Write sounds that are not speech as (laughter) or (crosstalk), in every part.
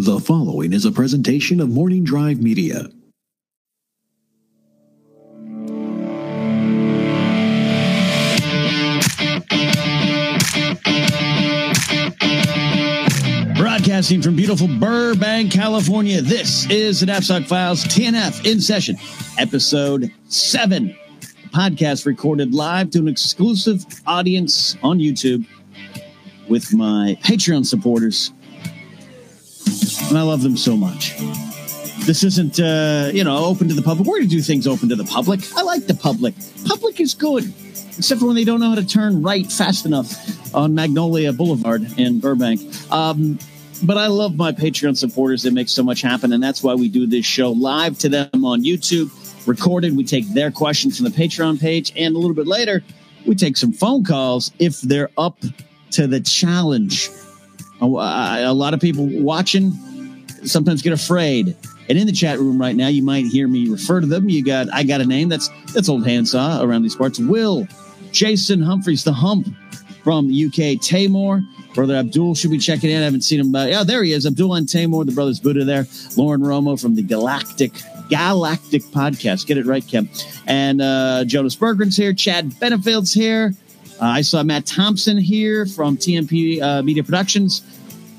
The following is a presentation of Morning Drive Media. Broadcasting from beautiful Burbank, California, this is the Knapsack Files TNF in session, episode seven. Podcast recorded live to an exclusive audience on YouTube with my Patreon supporters. And I love them so much. This isn't, uh, you know, open to the public. We're going to do things open to the public. I like the public. Public is good, except for when they don't know how to turn right fast enough on Magnolia Boulevard in Burbank. Um, but I love my Patreon supporters. They make so much happen. And that's why we do this show live to them on YouTube, recorded. We take their questions from the Patreon page. And a little bit later, we take some phone calls if they're up to the challenge. A, a lot of people watching sometimes get afraid. And in the chat room right now, you might hear me refer to them. You got, I got a name that's that's old handsaw around these parts. Will, Jason Humphreys, the Hump from the UK. Tamor, brother Abdul should be checking in. I haven't seen him. But yeah, there he is. Abdul and Tamor, the brothers Buddha there. Lauren Romo from the Galactic Galactic podcast. Get it right, Kim. And uh, Jonas Berggren's here. Chad Benefield's here. Uh, I saw Matt Thompson here from TMP uh, Media Productions.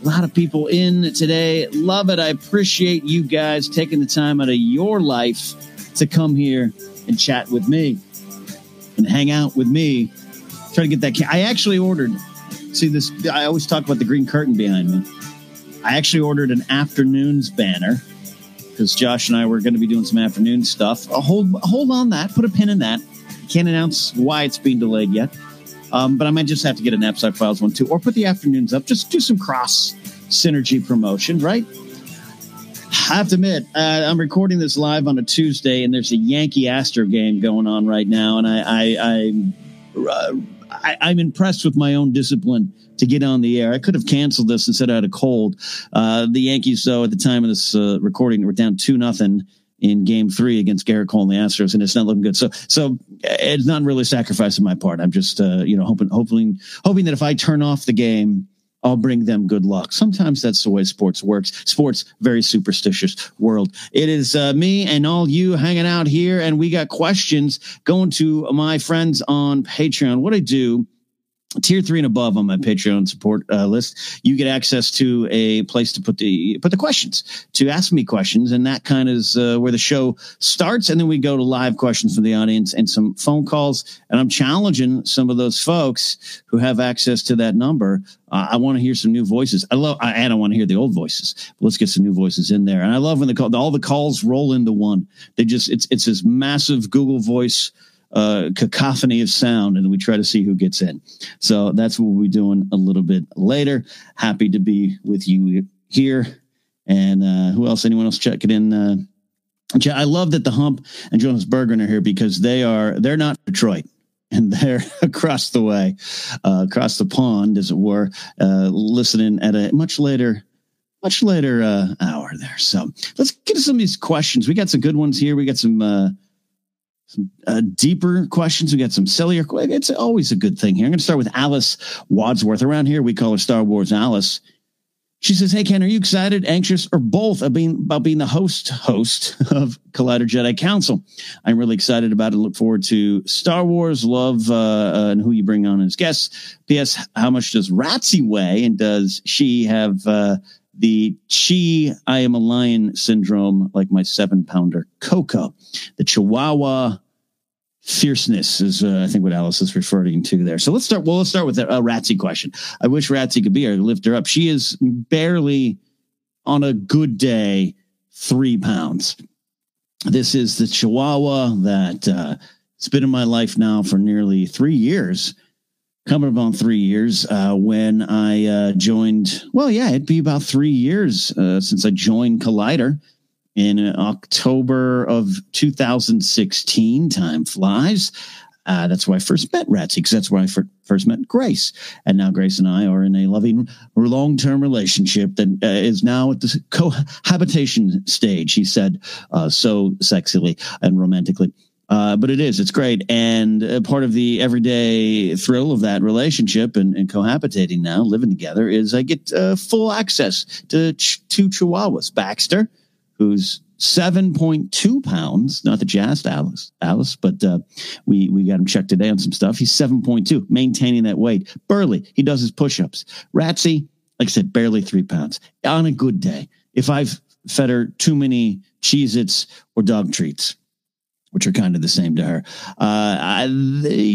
A lot of people in today. Love it. I appreciate you guys taking the time out of your life to come here and chat with me and hang out with me. Try to get that. I actually ordered. See this? I always talk about the green curtain behind me. I actually ordered an afternoons banner because Josh and I were going to be doing some afternoon stuff. Uh, hold hold on that. Put a pin in that. Can't announce why it's being delayed yet. Um, but I might just have to get a knapsack files one too, or put the afternoons up. Just do some cross synergy promotion, right? I have to admit, uh, I'm recording this live on a Tuesday, and there's a Yankee Astro game going on right now, and I, I, I, uh, I I'm impressed with my own discipline to get on the air. I could have canceled this and said I had a cold. Uh, the Yankees, though, at the time of this uh, recording, were down two nothing in game three against Gerrit Cole and the Astros, and it's not looking good. So, so it's not really a sacrifice my part. I'm just, uh, you know, hoping, hoping, hoping that if I turn off the game, I'll bring them good luck. Sometimes that's the way sports works. Sports, very superstitious world. It is uh, me and all you hanging out here, and we got questions going to my friends on Patreon. What I do tier three and above on my Patreon support uh, list, you get access to a place to put the put the questions to ask me questions, and that kind of is uh, where the show starts. And then we go to live questions from the audience and some phone calls. And I'm challenging some of those folks who have access to that number. Uh, I want to hear some new voices. I love, I, and I want to hear the old voices. Let's get some new voices in there. And I love when the call, all the calls roll into one. They just it's it's this massive Google Voice uh, cacophony of sound, and we try to see who gets in. So that's what we'll be doing a little bit later. Happy to be with you here. And uh, who else? Anyone else checking in? Uh, I love that the Hump and Jonas Berggren are here because they are they're not Detroit (laughs) and they're across the way, uh, across the pond, as it were, uh, listening at a much later, much later uh, hour there. So let's get to some of these questions. We got some good ones here. We got some uh, some uh, deeper questions. We got some sillier. It's always a good thing here. I'm going to start with Alice Wadsworth. Around here, we call her Star Wars Alice. She says, "Hey Ken, are you excited, anxious, or both about being, about being the host host (laughs) of Collider Jedi Council? I'm really excited about it. Look forward to Star Wars. Love uh, uh, and who you bring on as guests. P.S. How much does Ratsy weigh, and does she have uh, the chi I am a lion syndrome, like my seven pounder Coco. The Chihuahua fierceness is, uh, I think, what Alice is referring to there. So let's start. Well, let's start with a uh, Ratsy question. I wish Ratsy could be here to lift her up. She is barely on a good day three pounds. This is the Chihuahua that uh, has been in my life now for nearly three years coming up on three years uh, when I uh, joined. Well, yeah, it'd be about three years uh, since I joined Collider in October of 2016. Time flies. Uh, that's where I first met Ratsy, because that's where I first met Grace. And now Grace and I are in a loving, long term relationship that uh, is now at the cohabitation stage, he said uh, so sexily and romantically. Uh, but it is, it's great. And uh, part of the everyday thrill of that relationship and, and cohabitating now, living together, is I get uh, full access to ch- two chihuahuas. Baxter, who's 7.2 pounds. Not you asked Alice, Alice, but uh, we, we got him checked today on some stuff. He's 7.2, maintaining that weight. Burley, he does his push ups. Ratsy, like I said, barely three pounds on a good day. If I've fed her too many Cheez Its or dog treats, which are kind of the same to her. Uh, I,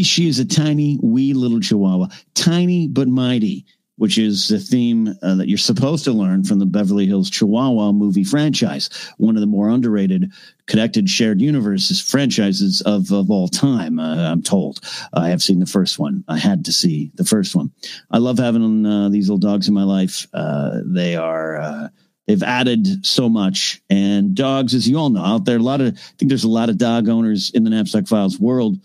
she is a tiny, wee little chihuahua, tiny but mighty, which is the theme uh, that you're supposed to learn from the Beverly Hills Chihuahua movie franchise, one of the more underrated connected shared universes franchises of, of all time. Uh, I'm told. I have seen the first one. I had to see the first one. I love having uh, these little dogs in my life. Uh, they are uh, They've added so much. And dogs, as you all know, out there, a lot of, I think there's a lot of dog owners in the Knapsack Files world.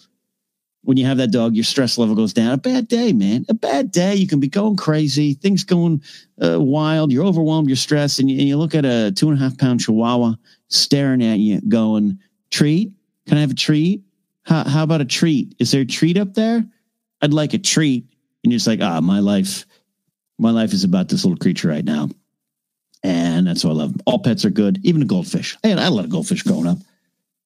When you have that dog, your stress level goes down. A bad day, man. A bad day. You can be going crazy, things going uh, wild. You're overwhelmed, you're stressed. And you, and you look at a two and a half pound chihuahua staring at you, going, Treat? Can I have a treat? How, how about a treat? Is there a treat up there? I'd like a treat. And you're just like, ah, my life, my life is about this little creature right now and that's why I love them. All pets are good, even a goldfish. Had, I had a lot of goldfish growing up.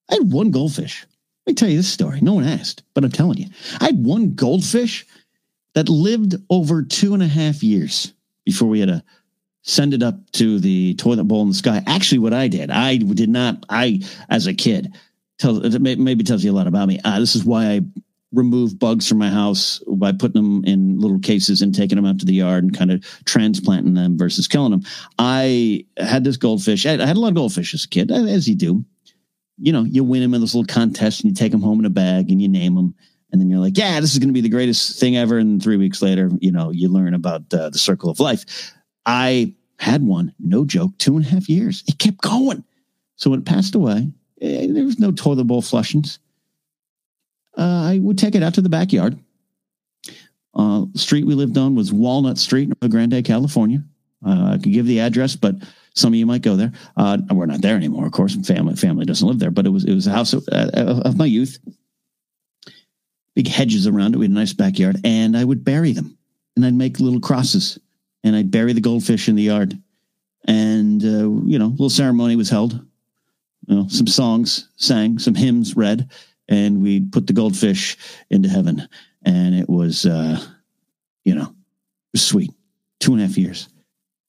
I had one goldfish. Let me tell you this story. No one asked, but I'm telling you. I had one goldfish that lived over two and a half years before we had to send it up to the toilet bowl in the sky. Actually, what I did, I did not, I, as a kid, tell, maybe tells you a lot about me. Uh, this is why I remove bugs from my house by putting them in little cases and taking them out to the yard and kind of transplanting them versus killing them. I had this goldfish. I had, a lot of goldfish as a kid, as you do. You know, you win them in this little contest and you take them home in a bag and you name them. And then you're like, yeah, this is going to be the greatest thing ever. And three weeks later, you know, you learn about uh, the circle of life. I had one, no joke, two and a half years. It kept going. So when it passed away, eh, there was no toilet bowl flushings I would take it out to the backyard. Uh, street we lived on was Walnut Street in Grande, California. Uh, I could give the address, but some of you might go there. Uh, we're not there anymore, of course. Family family doesn't live there, but it was it was a house of, uh, of my youth. Big hedges around it. We had a nice backyard, and I would bury them, and I'd make little crosses, and I'd bury the goldfish in the yard, and uh, you know, a little ceremony was held. You know, some songs sang, some hymns read, and we put the goldfish into heaven. And it was, uh, you know, sweet. Two and a half years.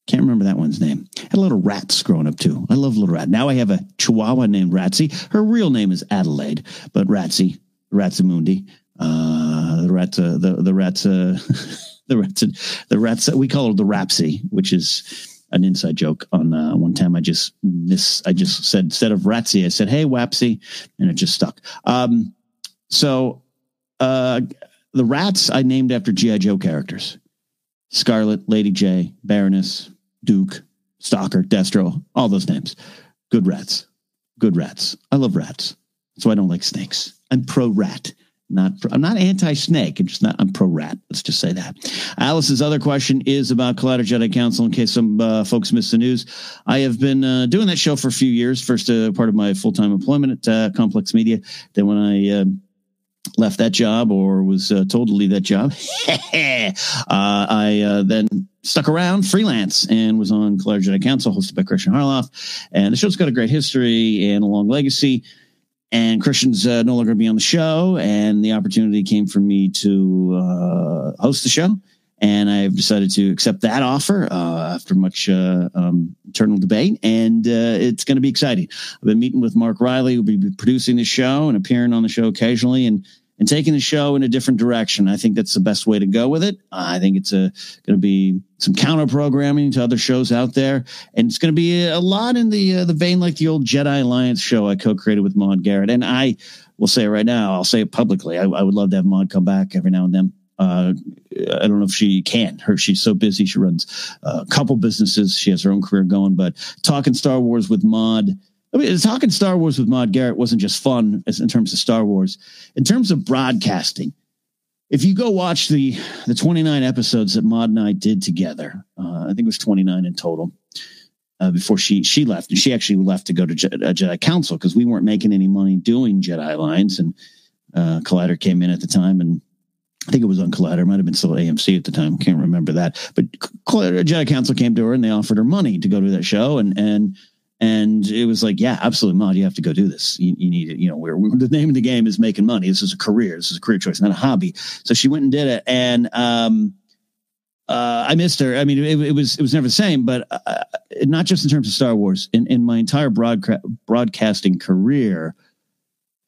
Can't remember that one's name. Had a little rats growing up too. I love little rat. Now I have a Chihuahua named Ratsy. Her real name is Adelaide, but Ratsy, Ratsamundi, uh, the rat, uh, the the rats, uh, (laughs) the rats, the rats. We call her the Rapsy, which is an inside joke on uh, one time. I just miss. I just said instead of Ratsy, I said, "Hey, Wapsy," and it just stuck. Um, so uh, the rats I named after GI Joe characters: Scarlet, Lady J, Baroness, Duke, Stalker, Destro. All those names. Good rats. Good rats. I love rats. So I don't like snakes. I'm pro rat. Not pro, I'm not anti-snake. I'm just not. I'm pro-rat. Let's just say that. Alice's other question is about Collider Jedi Council. In case some uh, folks missed the news, I have been uh, doing that show for a few years. First, uh, part of my full-time employment at uh, Complex Media. Then, when I uh, left that job or was uh, told to leave that job, (laughs) I then stuck around freelance and was on Collider Jedi Council, hosted by Christian Harloff. And the show's got a great history and a long legacy and Christian's uh, no longer going to be on the show, and the opportunity came for me to uh, host the show, and I've decided to accept that offer uh, after much uh, um, internal debate, and uh, it's going to be exciting. I've been meeting with Mark Riley, who'll be producing the show and appearing on the show occasionally, and and taking the show in a different direction. I think that's the best way to go with it. I think it's going to be some counter programming to other shows out there, and it's going to be a lot in the uh, the vein like the old Jedi Alliance show I co-created with Maude Garrett. And I will say it right now, I'll say it publicly. I, I would love to have Maude come back every now and then. Uh, I don't know if she can. Her she's so busy. She runs a couple businesses. She has her own career going. But talking Star Wars with Maude I mean, talking Star Wars with Maude Garrett wasn't just fun as in terms of Star Wars. In terms of broadcasting, if you go watch the the 29 episodes that Maude and I did together, uh, I think it was 29 in total. uh, before she she left, and she actually left to go to Je- uh, Jedi Council because we weren't making any money doing Jedi Alliance, and uh, Collider came in at the time, and I think it was on Collider, it might have been still AMC at the time, can't remember that, but Collider Jedi Council came to her and they offered her money to go to that show, and and and it was like, yeah, absolutely, Maude, you have to go do this. You, you need it. You know, where the name of the game is making money. This is a career. This is a career choice, not a hobby. So she went and did it, and um, uh, I missed her. I mean, it, it, was it was never the same, but uh, not just in terms of Star Wars. In in my entire broadca- broadcasting career,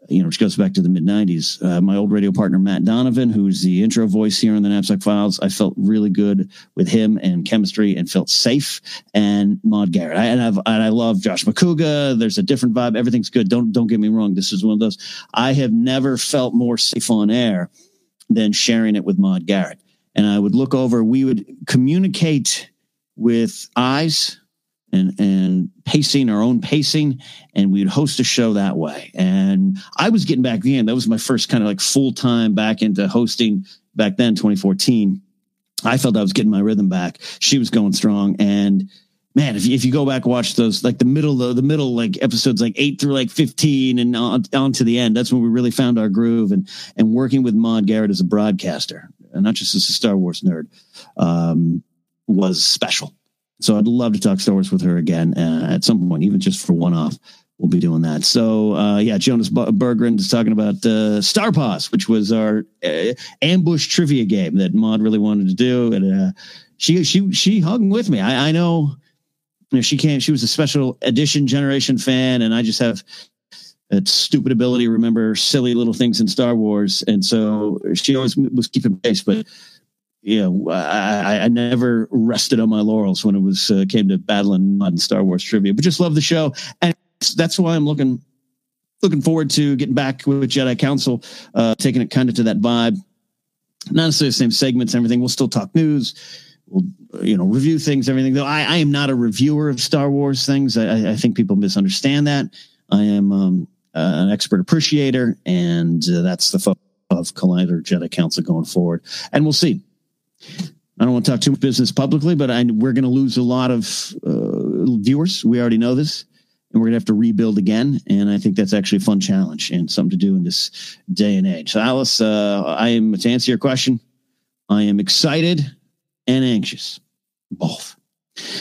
you know, which goes back to the mid '90s. Uh, my old radio partner Matt Donovan, who's the intro voice here on the Knapsack Files, I felt really good with him and chemistry, and felt safe. And Maude Garrett, I, and I've and I love Josh Macuga. There's a different vibe. Everything's good. Don't don't get me wrong. This is one of those. I have never felt more safe on air than sharing it with Maude Garrett and I would look over. We would communicate with eyes and and pacing our own pacing, and we'd host a show that way. And I was getting back in. That was my first kind of like full time back into hosting back then, 2014. I felt I was getting my rhythm back. She was going strong, and man, if you, if you go back watch those like the middle the, the middle like episodes like eight through like fifteen and on, on to the end, that's when we really found our groove and and working with Maude Garrett as a broadcaster and not just as a Star Wars nerd, um, was special. So I'd love to talk Star Wars with her again uh, at some point, even just for one off. We'll be doing that. So uh, yeah, Jonas Berggren is talking about uh, Star Paws, which was our uh, ambush trivia game that Maude really wanted to do, and uh, she she she hung with me. I, I know, you know she came. She was a special edition generation fan, and I just have that stupid ability to remember silly little things in Star Wars, and so she always was keeping pace. But you know, I, I never rested on my laurels when it was uh, came to battling on Star Wars trivia. But just love the show, and that's why I'm looking looking forward to getting back with Jedi Council, uh, taking it kind of to that vibe. Not necessarily the same segments everything. We'll still talk news. We'll you know review things, everything. Though I, I am not a reviewer of Star Wars things. I, I think people misunderstand that. I am um, uh, an expert appreciator, and uh, that's the focus of Collider Jedi Council going forward. And we'll see. I don't want to talk too much business publicly, but I, we're going to lose a lot of uh, viewers. We already know this, and we're going to have to rebuild again. And I think that's actually a fun challenge and something to do in this day and age. So, Alice, uh, I am to answer your question. I am excited and anxious, both.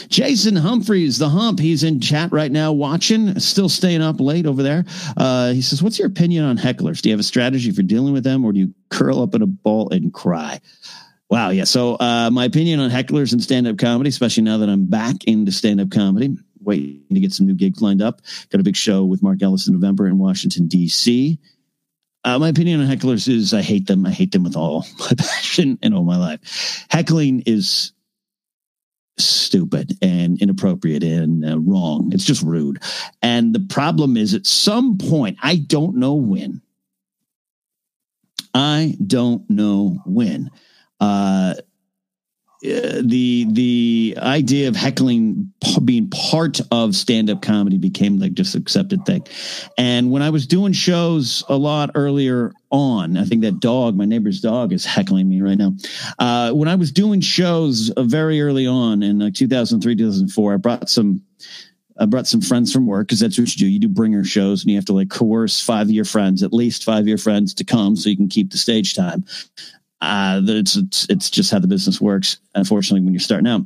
Jason Humphreys, the hump, he's in chat right now watching, still staying up late over there. Uh, he says, What's your opinion on hecklers? Do you have a strategy for dealing with them or do you curl up in a ball and cry? Wow. Yeah. So, uh, my opinion on hecklers and stand up comedy, especially now that I'm back into stand up comedy, waiting to get some new gigs lined up. Got a big show with Mark Ellis in November in Washington, D.C. Uh, my opinion on hecklers is I hate them. I hate them with all (laughs) my passion and all my life. Heckling is stupid and inappropriate and uh, wrong. It's just rude. And the problem is at some point, I don't know when. I don't know when. Uh, the the idea of heckling being part of stand up comedy became like just accepted thing. And when I was doing shows a lot earlier on, I think that dog, my neighbor's dog, is heckling me right now. Uh, when I was doing shows uh, very early on in like 2003, 2004, I brought some. I brought some friends from work because that's what you do. You do bringer shows and you have to like coerce five of your friends, at least five of your friends to come so you can keep the stage time uh, it's, it's, it's just how the business works. Unfortunately, when you're starting out,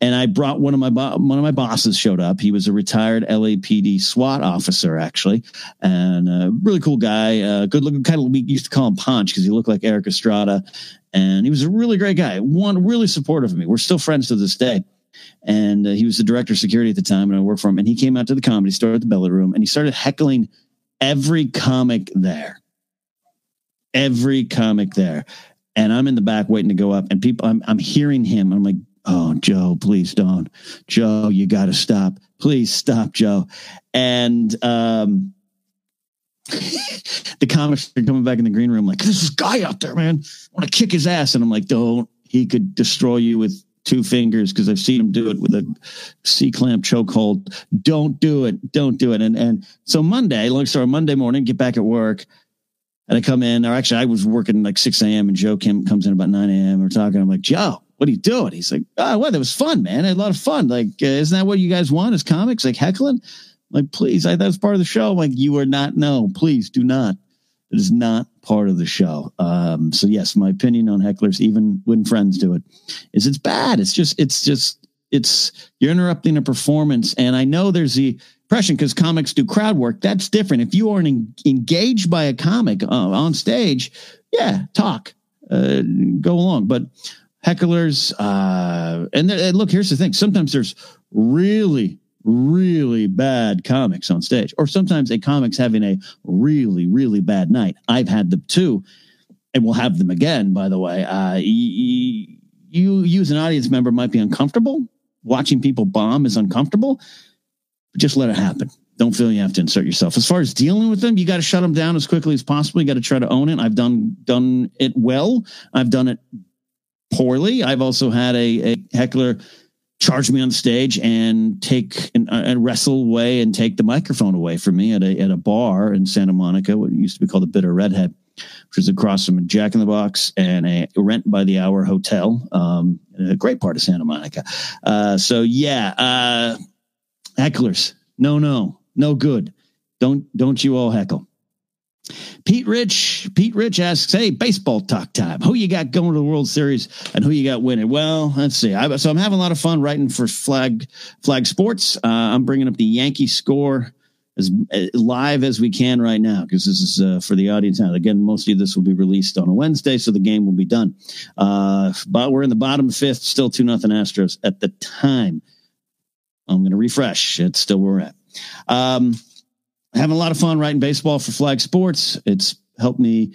and I brought one of my bo- one of my bosses showed up. He was a retired LAPD SWAT officer, actually, and a really cool guy. Uh, good looking, kind of we used to call him Punch because he looked like Erik Estrada, and he was a really great guy. One really supportive of me. We're still friends to this day. And uh, he was the director of security at the time, and I worked for him. And he came out to the comedy store at the Belly Room, and he started heckling every comic there every comic there and I'm in the back waiting to go up, and people, I'm I'm hearing him. I'm like, oh, Joe, please don't, Joe, you got to stop, please stop, Joe, and um. (laughs) the comics are coming back in the green room like this guy out there man I want to kick his ass and i'm like don't he could destroy you with two fingers because I've seen him do it with a C clamp chokehold. Don't do it. Don't do it. And and so Monday, long story, Monday morning, get back at work. And I come in, or actually, I was working like 6 a.m. and Joe Kim comes in about 9 a.m. We're talking. I'm like, Joe, what are you doing? He's like, oh, well, That was fun, man. I had a lot of fun. Like, uh, isn't that what you guys want as comics? Like heckling? Like, please, I, that's part of the show. I'm like, you are not. No, please do not. It is not part of the show. Um, so yes, my opinion on hecklers, even when friends do it, is it's bad. It's just, it's just, it's you're interrupting a performance. And I know there's the impression because comics do crowd work. That's different. If you are en- engaged by a comic uh, on stage, yeah, talk, uh, go along. But hecklers, uh, and, and look, here's the thing. Sometimes there's really really bad comics on stage, or sometimes a comic's having a really, really bad night. I've had them too, and we'll have them again, by the way. Uh, you, you, as an audience member, might be uncomfortable. Watching people bomb is uncomfortable. Just let it happen. Don't feel you have to insert yourself. As far as dealing with them, you got to shut them down as quickly as possible. You got to try to own it. I've done done it well. I've done it poorly. I've also had a, a heckler charge me on stage and take and, uh, and, wrestle away and take the microphone away from me at a at a bar in Santa Monica, what used to be called the Bitter Redhead, which is across from a Jack in the Box and a rent by the hour hotel, um, a great part of Santa Monica. Uh, so yeah, uh, hecklers, no, no, no good. Don't don't you all heckle. Pete Rich, Pete Rich asks, "Hey, baseball talk time. Who you got going to the World Series, and who you got winning?" Well, let's see. I, so I'm having a lot of fun writing for Flag Flag Sports. Uh, I'm bringing up the Yankee score as uh, live as we can right now because this is uh, for the audience now. Again, most of this will be released on a Wednesday, so the game will be done. Uh, but we're in the bottom fifth, still two nothing Astros at the time. I'm going to refresh. It's still where we're at. Um, having a lot of fun writing baseball for Flag Sports. It's helped me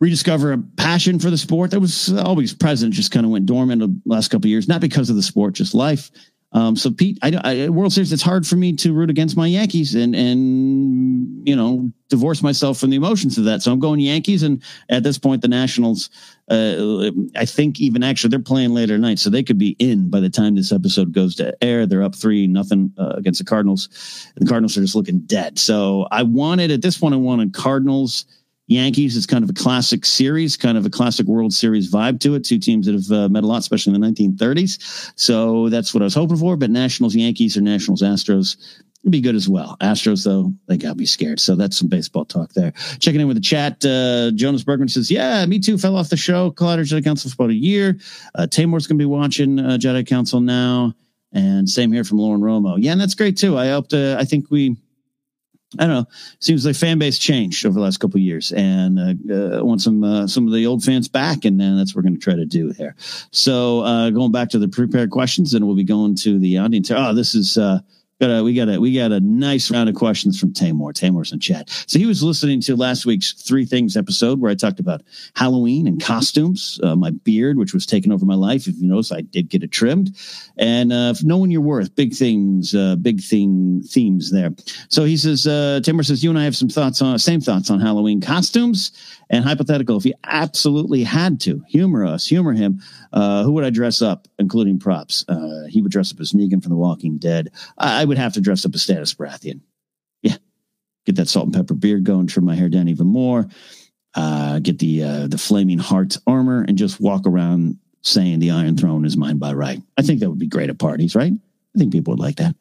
rediscover a passion for the sport that was always present, just kind of went dormant the last couple years, not because of the sport, just life. Um, so Pete, I, I, World Series, it's hard for me to root against my Yankees and, and, you know, divorce myself from the emotions of that. So I'm going Yankees. And at this point, the Nationals, uh, I think even actually they're playing later tonight, so they could be in by the time this episode goes to air. They're up three nothing uh, against the Cardinals. The Cardinals are just looking dead. So I wanted at this point, I wanted Cardinals Yankees is kind of a classic series, kind of a classic World Series vibe to it. Two teams that have uh, met a lot, especially in the 1930s. So that's what I was hoping for. But Nationals, Yankees, or Nationals, Astros would be good as well. Astros, though, they got me scared. So that's some baseball talk there. Checking in with the chat. Uh, Jonas Bergman says, Yeah, me too. Fell off the show. Collider Jedi Council for about a year. Uh, Tamor's to be watching uh, Jedi Council now. And same here from Lauren Romo. Yeah, and that's great too. I hope to, I think we, I don't know. Seems like fan base changed over the last couple years, and uh, uh, want some uh, some of the old fans back, and that's what we're going to try to do here. So uh, going back to the prepared questions, and we'll be going to the audience. Oh, this is uh, got a we got a we got a nice round of questions from Tamor. Tamor's in chat. So he was listening to last week's Three Things episode where I talked about Halloween and costumes, uh, my beard, which was taking over my life. If you notice, I did get it trimmed, and uh, knowing your worth, big things, uh, big thing themes there. So he says, uh, Tamor says, you and I have some thoughts on same thoughts on Halloween costumes and hypothetical. If he absolutely had to humor us, humor him, uh, who would I dress up, including props? Uh, he would dress up as Negan from The Walking Dead. I, I would have to dress up as Stannis Baratheon. Yeah, get that salt and pepper beard going, trim my hair down even more, uh, get the uh, the flaming heart armor, and just walk around saying the Iron Throne is mine by right. I think that would be great at parties, right? I think people would like that.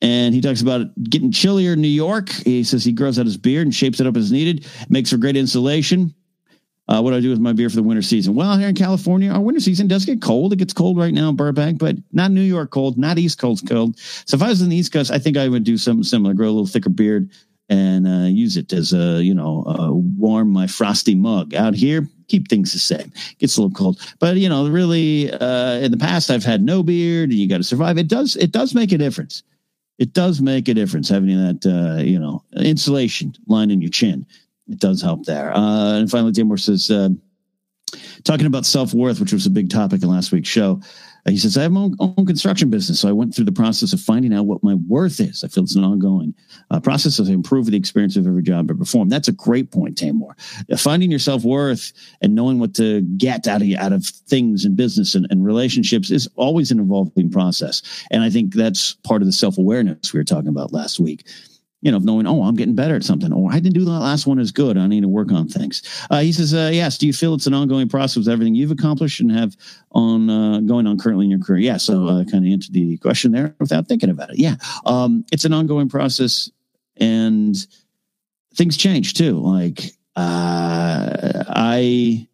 And he talks about it getting chillier in New York. He says he grows out his beard and shapes it up as needed, makes for great insulation. Uh, what do I do with my beer for the winter season? Well, here in California, our winter season does get cold. It gets cold right now in Burbank, but not New York cold, not East Coast cold. So if I was in the East Coast, I think I would do something similar, grow a little thicker beard and uh, use it as a, you know, uh, warm my frosty mug. Out here, keep things the same. Gets a little cold, but you know, really, uh, in the past, I've had no beard, and you got to survive. It does, it does make a difference. It does make a difference having that, uh, you know, insulation lining your chin it does help there. Uh, and finally, Tamor says, uh, talking about self worth, which was a big topic in last week's show. Uh, he says, I have my own, own, construction business. So I went through the process of finding out what my worth is. I feel it's an ongoing uh, process of improving the experience of every job I perform. That's a great point, Tamor. Uh, finding your self worth and knowing what to get out of out of things and business and, and relationships is always an evolving process. And I think that's part of the self awareness we were talking about last week you know, knowing, oh, I'm getting better at something, or I didn't do that last one as good. I need to work on things. Uh, he says, uh, yes. Do you feel it's an ongoing process with everything you've accomplished and have on uh, going on currently in your career? Yeah. So I uh, kind of answered the question there without thinking about it. Yeah. Um, it's an ongoing process and things change too. Like, uh, I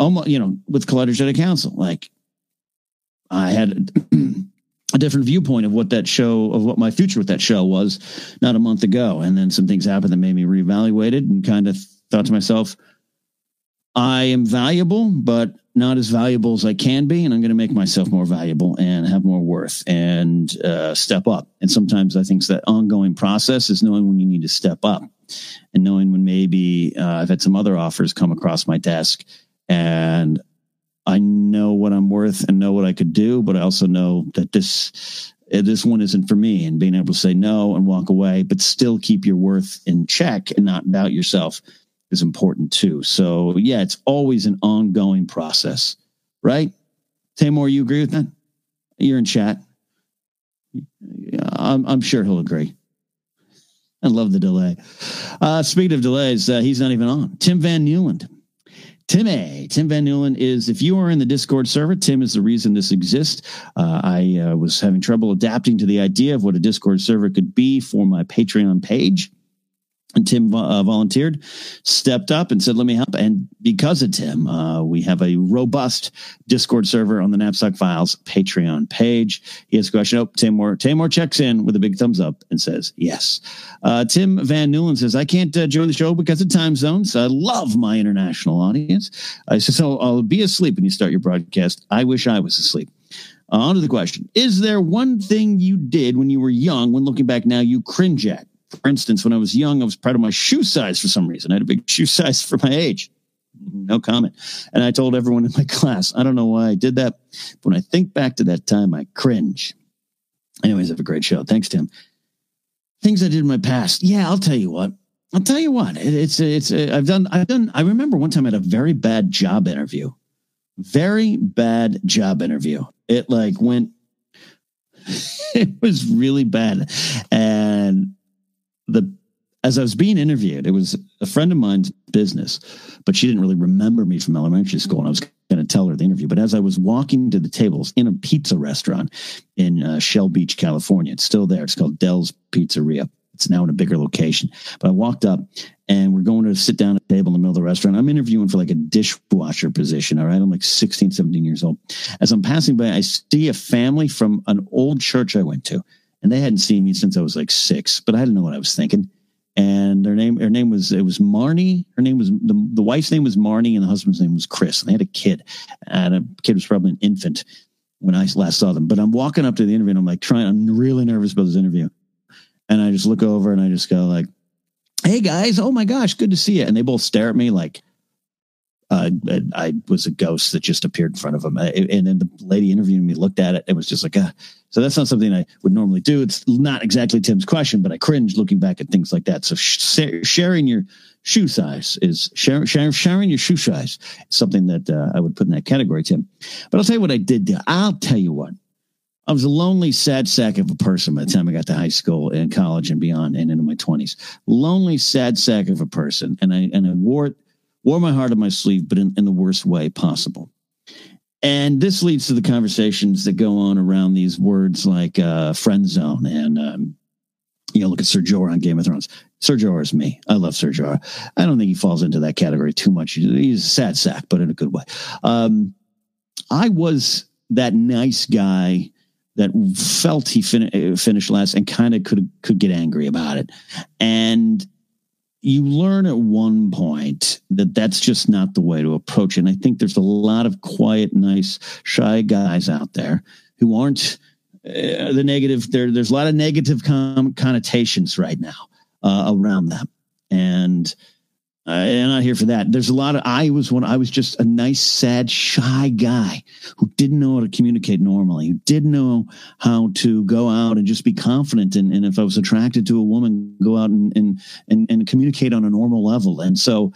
almost, you know, with Jedi Council, like I had (clears throat) a different viewpoint of what that show of what my future with that show was not a month ago. And then some things happened that made me reevaluate it and kind of thought to myself i am valuable but not as valuable as i can be and i'm going to make myself more valuable and have more worth and uh, step up. And sometimes i think that ongoing process is knowing when you need to step up and knowing when maybe uh, i've had some other offers come across my desk and I know what I'm worth and know what I could do, but I also know that this eh, this one isn't for me. And being able to say no and walk away, but still keep your worth in check and not doubt yourself is important too. So yeah, it's always an ongoing process, right? Tamor, you agree with that? You're in chat. I'm, I'm sure he'll agree. I love the delay. Uh, speaking of delays, uh, he's not even on. Tim Van Newland Tim A. Tim Van Newland is, if you are in the Discord server, Tim is the reason this exists. Uh, I uh, was having trouble adapting to the idea of what a Discord server could be for my Patreon page. And Tim uh, volunteered, stepped up, and said, "Let me help." And because of Tim, uh, we have a robust Discord server on the Knapsack Files Patreon page. He has a question. Oh, Tamor Tamor checks in with a big thumbs up and says, "Yes." Uh, Tim Van Newland says, "I can't uh, join the show because of time zones. I love my international audience." I said, "So I'll be asleep when you start your broadcast. I wish I was asleep." Uh, on to the question: Is there one thing you did when you were young, when looking back now, you cringe at? For instance, when I was young, I was proud of my shoe size for some reason. I had a big (laughs) shoe size for my age. Mm-hmm, no comment. And I told everyone in my (laughs) class, I don't know why I did that. But when I think back to that time, I cringe. Anyways, have a great show. Thanks, Tim. Things I did in my past. Yeah, I'll tell you what. I'll tell you what. It, it's it's uh, I've done I've done. I remember one time I had a very bad job interview. Very bad job interview. It like went. (laughs) it was really bad, and the as I was being interviewed, it was a friend of mine's business, but she didn't really remember me from elementary school. And I was going to tell her the interview. But as I was walking to the tables in a pizza restaurant in uh, Shell Beach, California, it's still there. It's called Del's Pizzeria. It's now in a bigger location. But I walked up and we're going to sit down at a table in the middle of the restaurant. I'm interviewing for like a dishwasher position. All right. I'm like 16, 17 years old. As I'm passing by, I see a family from an old church I went to and they hadn't seen me since I was like six, but I didn't know what I was thinking. And their name, her name was, it was Marnie. Her name was, the, the wife's name was Marnie and the husband's name was Chris. And they had a kid and a kid was probably an infant when I last saw them. But I'm walking up to the interview and I'm like trying, I'm really nervous about this interview. And I just look over and I just go like, Hey guys, oh my gosh, good to see you. And they both stare at me like, uh, I was a ghost that just appeared in front of them. And then the lady interviewing me looked at it. It was just like, uh, so that's not something I would normally do. It's not exactly Tim's question, but I cringe looking back at things like that. So sh- sharing your shoe size is share, sharing your shoe size is something that uh, I would put in that category, Tim. But I'll tell you what I did do. I'll tell you what. I was a lonely, sad sack of a person by the time I got to high school and college and beyond and into my twenties. Lonely, sad sack of a person. And I, and I wore it wore my heart on my sleeve, but in, in the worst way possible. And this leads to the conversations that go on around these words like uh, friend zone. And, um, you know, look at Ser Jorah on Game of Thrones. Ser Jorah is me. I love Ser Jorah. I don't think he falls into that category too much. He's a sad sack, but in a good way. Um, I was that nice guy that felt he fin- finished last and kind of could could get angry about it. And you learn at one point that that's just not the way to approach it. And I think there's a lot of quiet, nice, shy guys out there who aren't uh, the negative. There, there's a lot of negative com- connotations right now uh, around them, and uh, I'm not here for that. There's a lot of. I was one. I was just a nice, sad, shy guy who didn't know how to communicate normally. Who didn't know how to go out and just be confident. And, and if I was attracted to a woman, go out and, and and and communicate on a normal level. And so,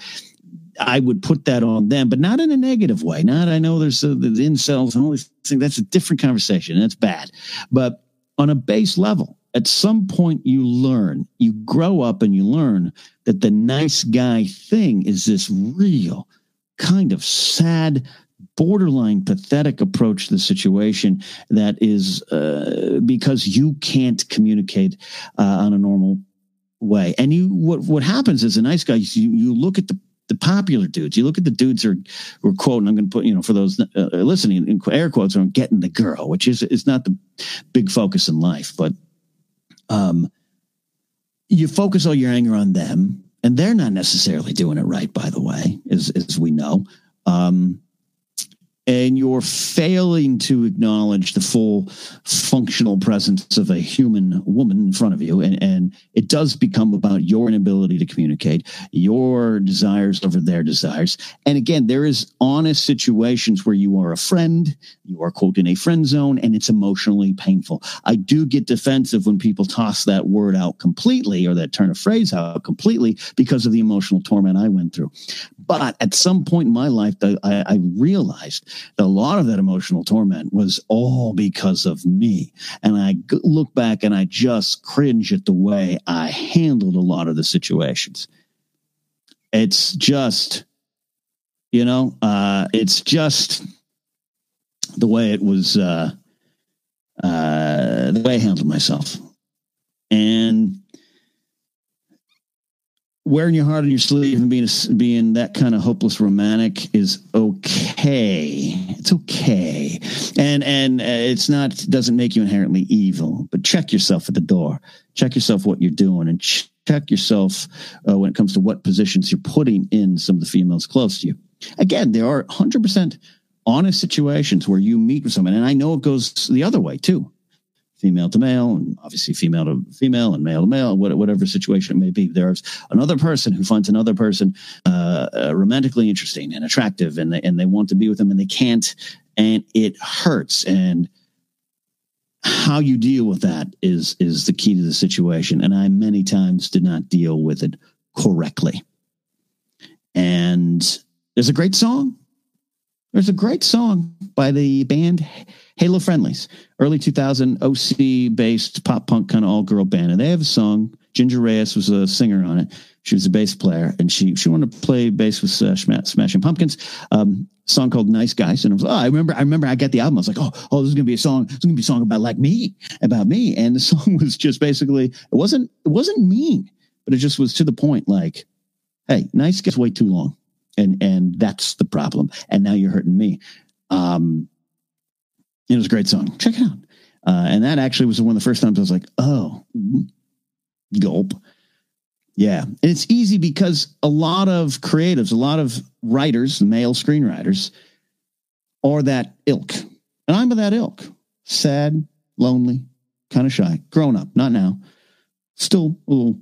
I would put that on them, but not in a negative way. Not I know there's uh, the incels and all these things. That's a different conversation. That's bad. But on a base level, at some point you learn, you grow up and you learn that the nice guy thing is this real kind of sad, borderline pathetic approach to the situation that is uh, because you can't communicate uh, on a normal way. And you, what what happens is a nice guy, you you look at the the popular dudes. You look at the dudes who are, who are quoting. I'm going to put you know for those uh, listening in air quotes on getting the girl, which is is not the big focus in life, but um, you focus all your anger on them, and they're not necessarily doing it right. By the way, as as we know, um, and you're failing to acknowledge the full functional presence of a human woman in front of you. And, and it does become about your inability to communicate, your desires over their desires. And again, there is honest situations where you are a friend, you are quote in a friend zone, and it's emotionally painful. I do get defensive when people toss that word out completely or that turn of phrase out completely because of the emotional torment I went through. But at some point in my life, I, I realized a lot of that emotional torment was all because of me. And I look back and I just cringe at the way I handled a lot of the situations. It's just, you know, uh, it's just the way it was, uh, uh, the way I handled myself. And wearing your heart on your sleeve and being a, being that kind of hopeless romantic is okay. It's okay, and and uh, it's not doesn't make you inherently evil. But check yourself at the door. Check yourself what you're doing, and check yourself uh, when it comes to what positions you're putting in some of the females close to you. Again, there are 100 percent honest situations where you meet with someone, and I know it goes the other way too female to male, and obviously female to female and male to male, whatever situation it may be. There's another person who finds another person uh, uh, romantically interesting and attractive, and they, and they want to be with them, and they can't, and it hurts. And how you deal with that is is the key to the situation. And I many times did not deal with it correctly. And there's a great song. There's a great song by the band Halo Friendlies, early 2000 OC based pop punk kind of all girl band. And they have a song. Ginger Reyes was a singer on it. She was a bass player and she, she wanted to play bass with uh, Smashing Pumpkins. Um, song called Nice Guys. And I was, oh, I remember, I remember I got the album. I was like, oh, oh, this is going to be a song. It's going to be a song about like me, about me. And the (laughs) song was just basically, it wasn't, it wasn't mean, but it just was to the point like, hey, nice gets way too long. And, and that's the problem. And now you're hurting me. Um, it was a great song. Check it out. Uh, and that actually was one of the first times I was like, oh, gulp. Yeah. And it's easy because a lot of creatives, a lot of writers, male screenwriters, are that ilk. And I'm of that ilk. Sad, lonely, kind of shy, grown up, not now. Still a little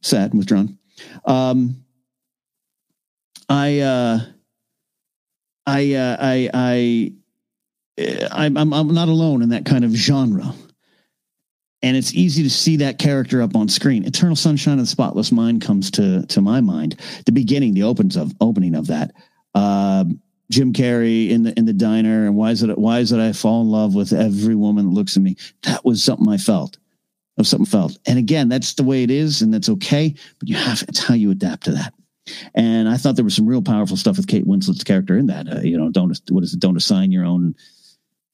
sad and withdrawn. Um, I, uh, I, uh, I, I, I'm, I'm, I'm not alone in that kind of genre. And it's easy to see that character up on screen. Eternal Sunshine of the Spotless Mind comes to to my mind. The beginning, the opens of opening of that. Uh, Jim Carrey in the in the diner, and why is it why is it I fall in love with every woman that looks at me? That was something I felt. Of something felt. And again, that's the way it is, and that's okay. But you have it's how you adapt to that. And I thought there was some real powerful stuff with Kate Winslet's character in that. Uh, you know, don't what is it? Don't assign your own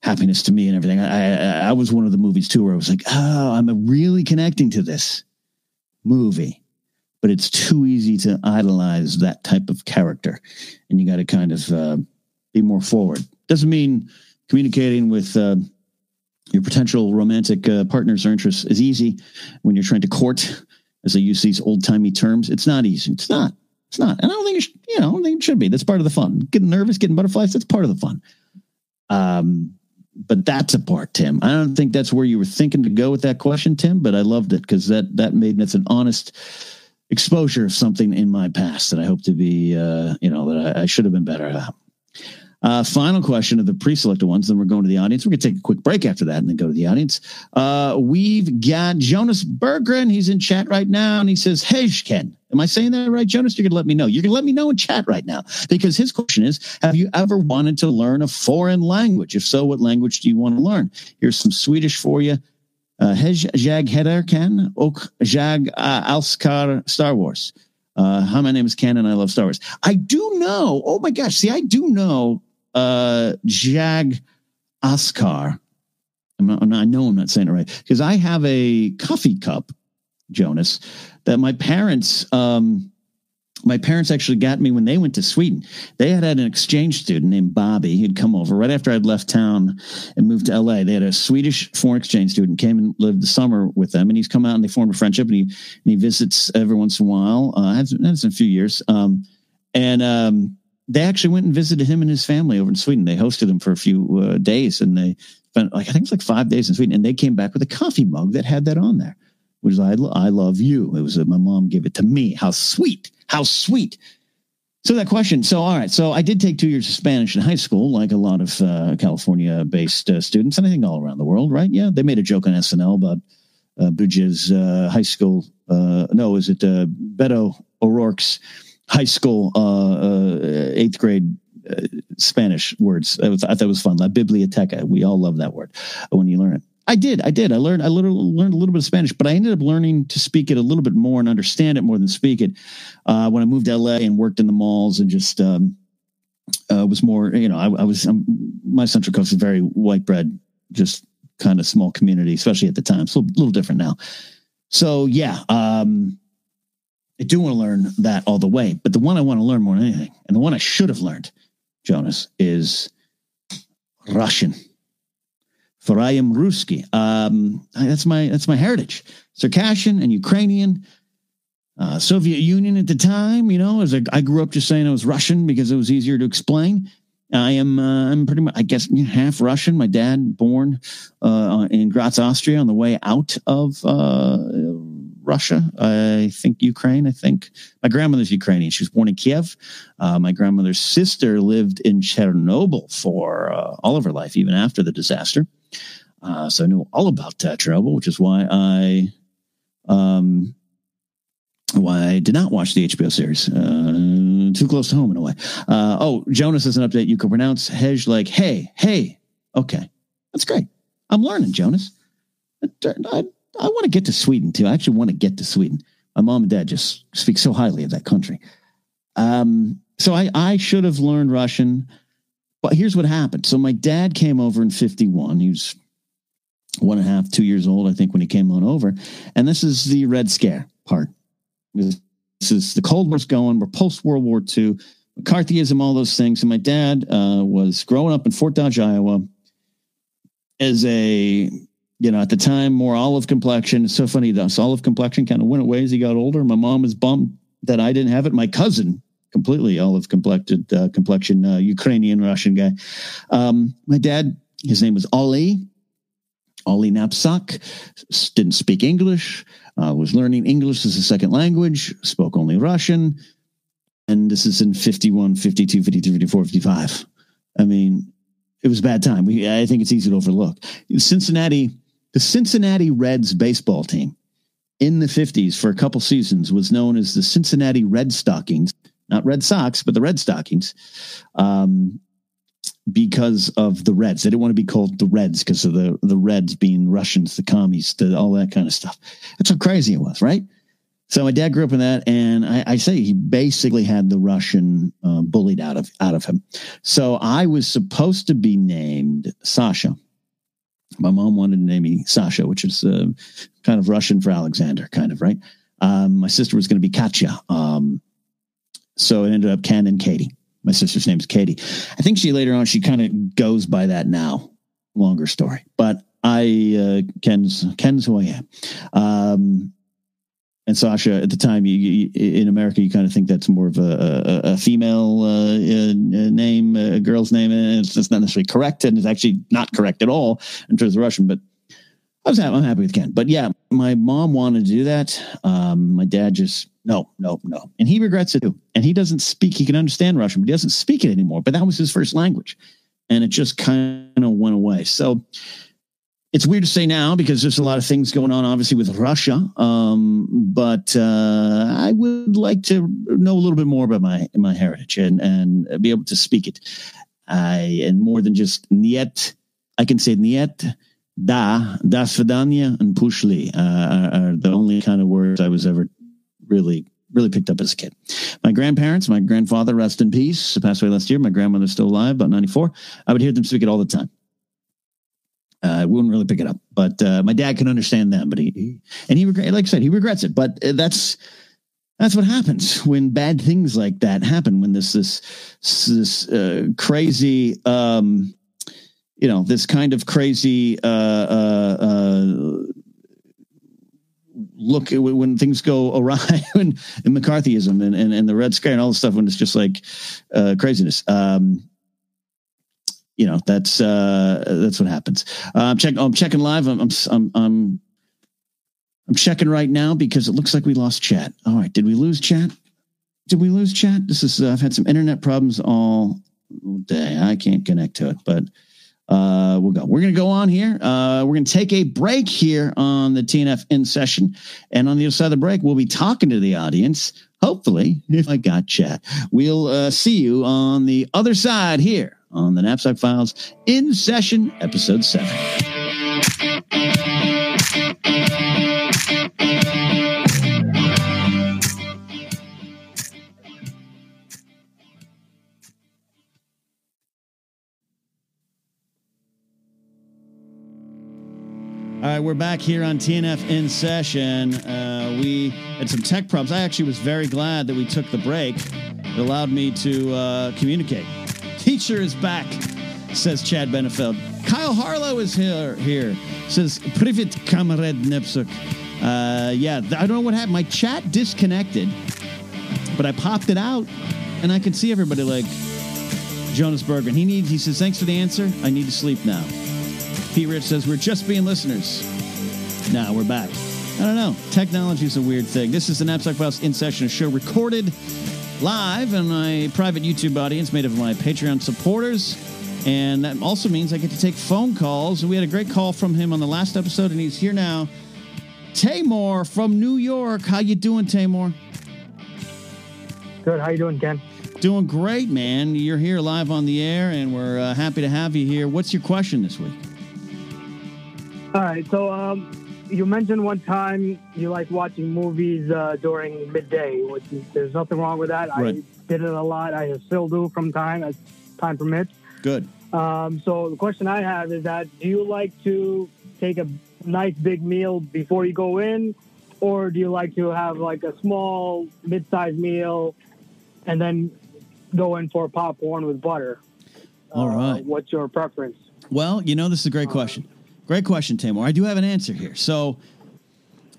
happiness to me and everything. I, I, I was one of the movies too where I was like, oh, I'm really connecting to this movie, but it's too easy to idolize that type of character, and you got to kind of uh, be more forward. Doesn't mean communicating with uh, your potential romantic uh, partners or interests is easy when you're trying to court, as they use these old timey terms. It's not easy. It's not. It's not. And I don't think it should, you know, I don't think it should be. That's part of the fun. Getting nervous, getting butterflies, that's part of the fun. Um, but that's a part, Tim. I don't think that's where you were thinking to go with that question, Tim, but I loved it because that that made it's an honest exposure of something in my past that I hope to be, uh, you know, that I, I should have been better at. Uh, final question of the pre-selected ones. Then we're going to the audience. We're going to take a quick break after that and then go to the audience. Uh, we've got Jonas Berggren. He's in chat right now, and he says, "Hey, Ken, am I saying that right, Jonas? You're going to let me know. You're going to let me know in chat right now because his question is: Have you ever wanted to learn a foreign language? If so, what language do you want to learn? Here's some Swedish for you. Uh, Hej Jag Heder Ken Ok Jag uh, Alskar Star Wars. Uh, hi, my name is Ken and I love Star Wars. I do know. Oh my gosh. See, I do know uh, Jag Askar. Not, I know I'm not saying it right because I have a coffee cup, Jonas, that my parents um, my parents actually got me when they went to Sweden. They had had an exchange student named Bobby. He'd come over right after I'd left town and moved to LA. They had a Swedish foreign exchange student came and lived the summer with them, and he's come out and they formed a friendship. And he and he visits every once in a while. Uh, hasn't in a few years. Um, and um, they actually went and visited him and his family over in Sweden. They hosted him for a few uh, days, and they spent like I think it's like five days in Sweden. And they came back with a coffee mug that had that on there, which is I, I love you. It was a, my mom gave it to me. How sweet how sweet. So that question. So all right. So I did take two years of Spanish in high school, like a lot of uh, California-based uh, students, and I think all around the world, right? Yeah, they made a joke on SNL about uh, Bridges uh, High School. Uh, no, is it uh, Beto O'Rourke's high school uh, eighth grade Spanish words? I, thought it was fun. La biblioteca. We all love that word when you learn it. I did. I did. I learned. I literally learned a little bit of Spanish, but I ended up learning to speak it a little bit more and understand it more than speak it uh, when I moved to LA and worked in the malls and just um, uh, was more. You know, I, I was. Um, my Central Coast is very white bread, just kind of small community, especially at the time. It's a little, little different now. So yeah, um, I do want to learn that all the way. But the one I want to learn more than anything, and the one I should have learned, Jonas, is Russian for I am Ruski. Um, that's my that's my heritage. Circassian and Ukrainian. Uh, Soviet Union at the time, you know, as I, I, grew up just saying I was Russian because it was easier to explain. I am uh, I'm pretty much I guess half Russian. My dad born uh, in Graz, Austria, on the way out of uh, Russia. I think Ukraine. I think my grandmother's Ukrainian. She was born in Kiev. Uh, my grandmother's sister lived in Chernobyl for uh, all of her life, even after the disaster. Uh, so I knew all about uh, Chernobyl, which is why I, um, why I did not watch the HBO series. Uh, too close to home in a way. Uh, oh, Jonas has an update. You can pronounce hedge like hey, hey. Okay, that's great. I'm learning, Jonas. I, I, I want to get to Sweden too. I actually want to get to Sweden. My mom and dad just speak so highly of that country. Um, so I, I should have learned Russian. But here's what happened. So my dad came over in 51. He was one and a half, two years old, I think, when he came on over. And this is the Red Scare part. This is the Cold War's going. We're post World War II, McCarthyism, all those things. And my dad uh, was growing up in Fort Dodge, Iowa, as a you know at the time more olive complexion. It's so funny. This olive complexion kind of went away as he got older. My mom was bummed that I didn't have it. My cousin completely olive complected uh, complexion uh, Ukrainian Russian guy. Um, my dad, his name was Ollie. Ollie Napzok didn't speak English, uh, was learning English as a second language, spoke only Russian. And this is in 51, 52, 53, 54, 55. I mean, it was a bad time. We, I think it's easy to overlook. Cincinnati, the Cincinnati Reds baseball team in the 50s for a couple seasons was known as the Cincinnati Red Stockings not Red Sox, but the Red Stockings, um, because of the Reds. They didn't want to be called the Reds because of the the Reds being Russians, the commies, the, all that kind of stuff. That's how crazy it was, right? So my dad grew up in that, and I, I say he basically had the Russian uh, bullied out of out of him. So I was supposed to be named Sasha. My mom wanted to name me Sasha, which is uh, kind of Russian for Alexander, kind of right. Um, my sister was going to be Katya. Um, so it ended up Ken and Katie. My sister's name is Katie. I think she later on she kind of goes by that now. Longer story, but I uh, Ken's Ken's who I am. Um, and Sasha, at the time, you, you, in America, you kind of think that's more of a, a, a female uh, uh, name, a girl's name, and it's, it's not necessarily correct, and it's actually not correct at all in terms of Russian. But I was happy, I'm happy with Ken. But yeah, my mom wanted to do that. Um, my dad just no, no, no. And he regrets it too. And he doesn't speak, he can understand Russian, but he doesn't speak it anymore. But that was his first language. And it just kind of went away. So it's weird to say now because there's a lot of things going on, obviously, with Russia. Um, but uh, I would like to know a little bit more about my my heritage and and be able to speak it. I and more than just niet, I can say niet, da, das vidanya, and pushli uh, are, are the only kind of words I was ever really really picked up as a kid. My grandparents, my grandfather, rest in peace, passed away last year. My grandmother's still alive, about 94. I would hear them speak it all the time. Uh, I wouldn't really pick it up, but uh, my dad can understand them. But he, he and he regret, like I said, he regrets it. But uh, that's that's what happens when bad things like that happen. When this this this uh, crazy, um, you know, this kind of crazy uh, uh, uh, look when things go awry (laughs) and, and McCarthyism and, and, and the Red Scare and all this stuff when it's just like uh, craziness. Um, you know that's uh, that's what happens. Uh, I'm checking. I'm checking live. I'm, I'm I'm I'm I'm checking right now because it looks like we lost chat. All right, did we lose chat? Did we lose chat? This is uh, I've had some internet problems all day. I can't connect to it, but uh, we'll go. We're going to go on here. Uh, we're going to take a break here on the TNF in session. And on the other side of the break, we'll be talking to the audience. Hopefully, if I got chat, we'll uh, see you on the other side here on the Napzok Files in session, episode seven. All right, we're back here on TNF in session. Uh, we had some tech problems. I actually was very glad that we took the break. It allowed me to uh, communicate. Teacher is back, says Chad Benefeld. Kyle Harlow is here. Here says Privet Kamerad Napzok. Uh, yeah, I don't know what happened. My chat disconnected, but I popped it out, and I can see everybody like Jonas Berggren. He needs. He says, "Thanks for the answer. I need to sleep now." Pete Rich says, We're just being listeners. Now we're back. I don't know. Technology is a weird thing. This is the Napzok Files in session, a show recorded live in my private YouTube audience made of my Patreon supporters. And that also means I get to take phone calls. We had a great call from him on the last episode, and he's here now. Tamor from New York. How you doing, Tamor? Good. How you doing, Ken? Doing great, man. You're here live on the air, and we're uh, happy to have you here. What's your question this week? All right. So, um, you mentioned one time you like watching movies uh, during midday, which is, there's nothing wrong with that. Right. I did it a lot. I still do from time as time permits. Good. Um, so the question I have is that do you like to take a nice big meal before you go in, or do you like to have like a small mid-sized meal and then go in for popcorn with butter? All Uh, right. What's your preference? Well, you know, this is a great question. Great question, Tamor. I do have an answer here. So,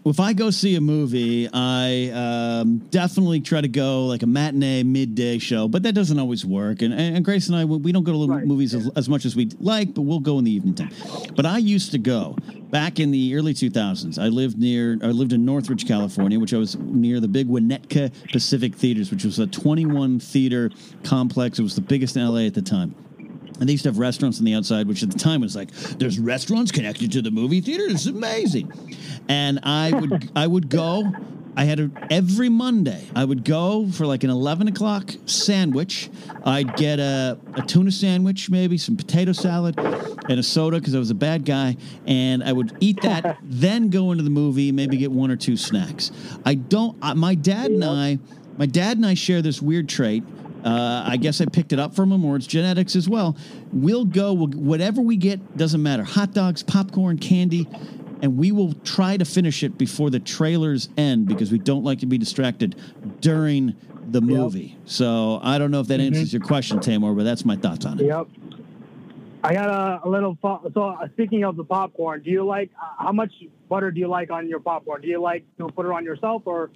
if I go see a movie, I um, definitely try to go like a matinee, midday show, but that doesn't always work. And, and Grace and I, we don't go to Right, movies as, as much as we'd like, but we'll go in the evening time. But I used to go back in the early 2000s. I lived near, I lived in Northridge, California, which I was near the big Winnetka Pacific Theaters, which was a 21 theater complex. It was the biggest in LA at the time. And they used to have restaurants on the outside, which at the time was like, there's restaurants connected to the movie theater. It's amazing. And I would I would go. I had a, every Monday. I would go for like an eleven o'clock sandwich. I'd get a, a tuna sandwich, maybe some potato salad, and a soda because I was a bad guy. And I would eat that, (laughs) then go into the movie, maybe get one or two snacks. I don't. I, my dad and I, my dad and I share this weird trait. Uh, I guess I picked it up from him, or it's genetics as well. We'll go, we'll, whatever we get, doesn't matter. Hot dogs, popcorn, candy, and we will try to finish it before the trailers end because we don't like to be distracted during the movie. So I don't know if that answers your question, Tamor, but that's my thoughts on it. Yep. I got a, a little. Fo- so uh, speaking of the popcorn, do you like uh, how much butter do you like on your popcorn? Do you like to put it on yourself, or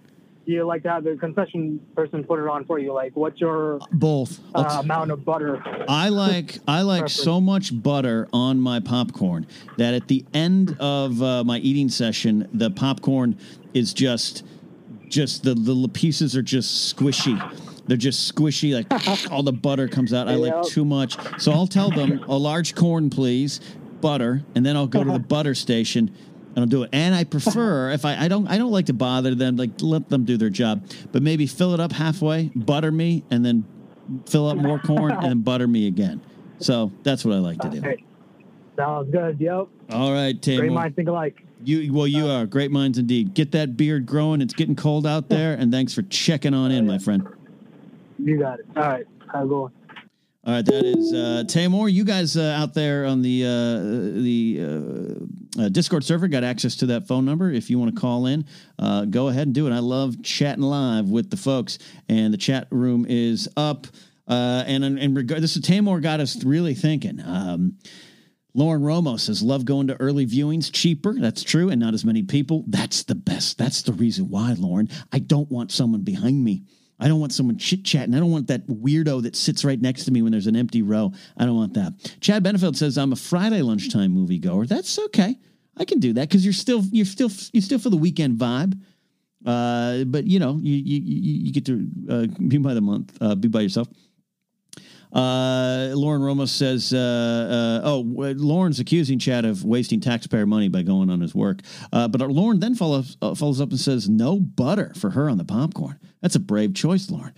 you like to have the concession person put it on for you? Like, what's your Both. Uh, amount of butter? I like I like so much butter on my popcorn that at the end of uh, my eating session, the popcorn is just just the the pieces are just squishy. They're just squishy, like (laughs) all the butter comes out. I like too much, so I'll tell them a large corn, please, butter, and then I'll go to the (laughs) butter station and I'll do it. And I prefer (laughs) if I, I don't I don't like to bother them, like let them do their job, but maybe fill it up halfway, butter me, and then fill up more corn and butter me again. So that's what I like to do. Okay. Sounds good. Yep. All right, Great minds think alike. You well, you are great minds indeed. Get that beard growing. It's getting cold out there, and thanks for checking on in, my friend. You got it. All right. Have a going? All right, that is uh, Tamor. You guys uh, out there on the uh, the uh, Discord server got access to that phone number. If you want to call in, uh, go ahead and do it. I love chatting live with the folks, and the chat room is up. Uh, and in regard, this is Tamor got us really thinking. Um, Lauren Romo says, Love going to early viewings, cheaper. That's true, and not as many people. That's the best. That's the reason why, Lauren. I don't want someone behind me. I don't want someone chit chatting. I don't want that weirdo that sits right next to me when there's an empty row. I don't want that. Chad Benefield says, I'm a Friday lunchtime moviegoer. That's okay. I can do that because you're still you're still you're still for the weekend vibe. Uh, but you know, you you you, you get to uh, be by the month, uh, be by yourself. Uh, Lauren Ramos says, uh, uh, "Oh, Lauren's accusing Chad of wasting taxpayer money by going on his work." Uh, but Lauren then follows uh, follows up and says, "No butter for her on the popcorn. That's a brave choice, Lauren."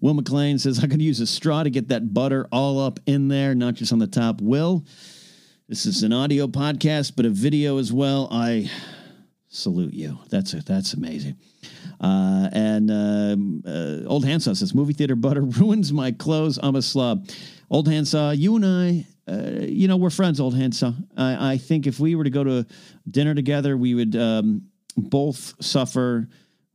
Will McLean says, "I could use a straw to get that butter all up in there, not just on the top." Will, this is an audio podcast, but a video as well. I salute you. That's a, that's amazing. Uh, and um, uh, Old Handsaw says, movie theater butter (laughs) ruins my clothes. I'm a slob. Old Handsaw, you and I, uh, you know, we're friends, Old Handsaw. I, I think if we were to go to dinner together, we would um, both suffer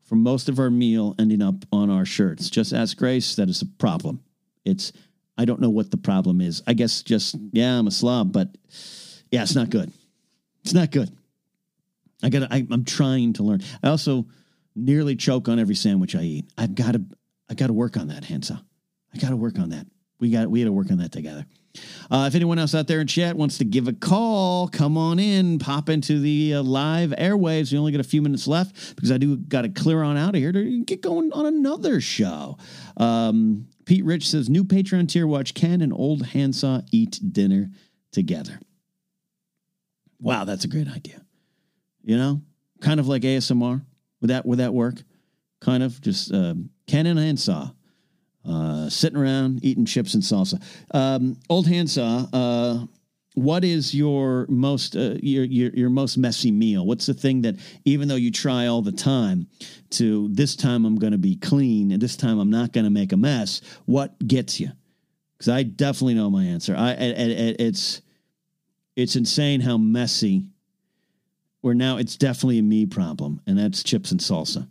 from most of our meal ending up on our shirts. Just ask Grace. That is a problem. It's, I don't know what the problem is. I guess just, yeah, I'm a slob, but yeah, it's not good. It's not good. I got. I'm trying to learn. I also nearly choke on every sandwich I eat. I've got to. I got to work on that, Handsaw. I got to work on that. We got. We got to work on that together. Uh, if anyone else out there in chat wants to give a call, come on in, pop into the uh, live airwaves. We only got a few minutes left because I do got to clear on out of here to get going on another show. Um, Pete Rich says new Patreon tier watch Ken and Old Handsaw eat dinner together. Wow, that's a great idea. You know, kind of like ASMR. Would that would that work? Kind of just Ken and Handsaw uh, sitting around eating chips and salsa. Um, old Handsaw, uh, what is your most uh, your, your your most messy meal? What's the thing that even though you try all the time to this time I'm going to be clean and this time I'm not going to make a mess? What gets you? Because I definitely know my answer. I it, it, it's it's insane how messy. Where now it's definitely a me problem, and that's chips and salsa.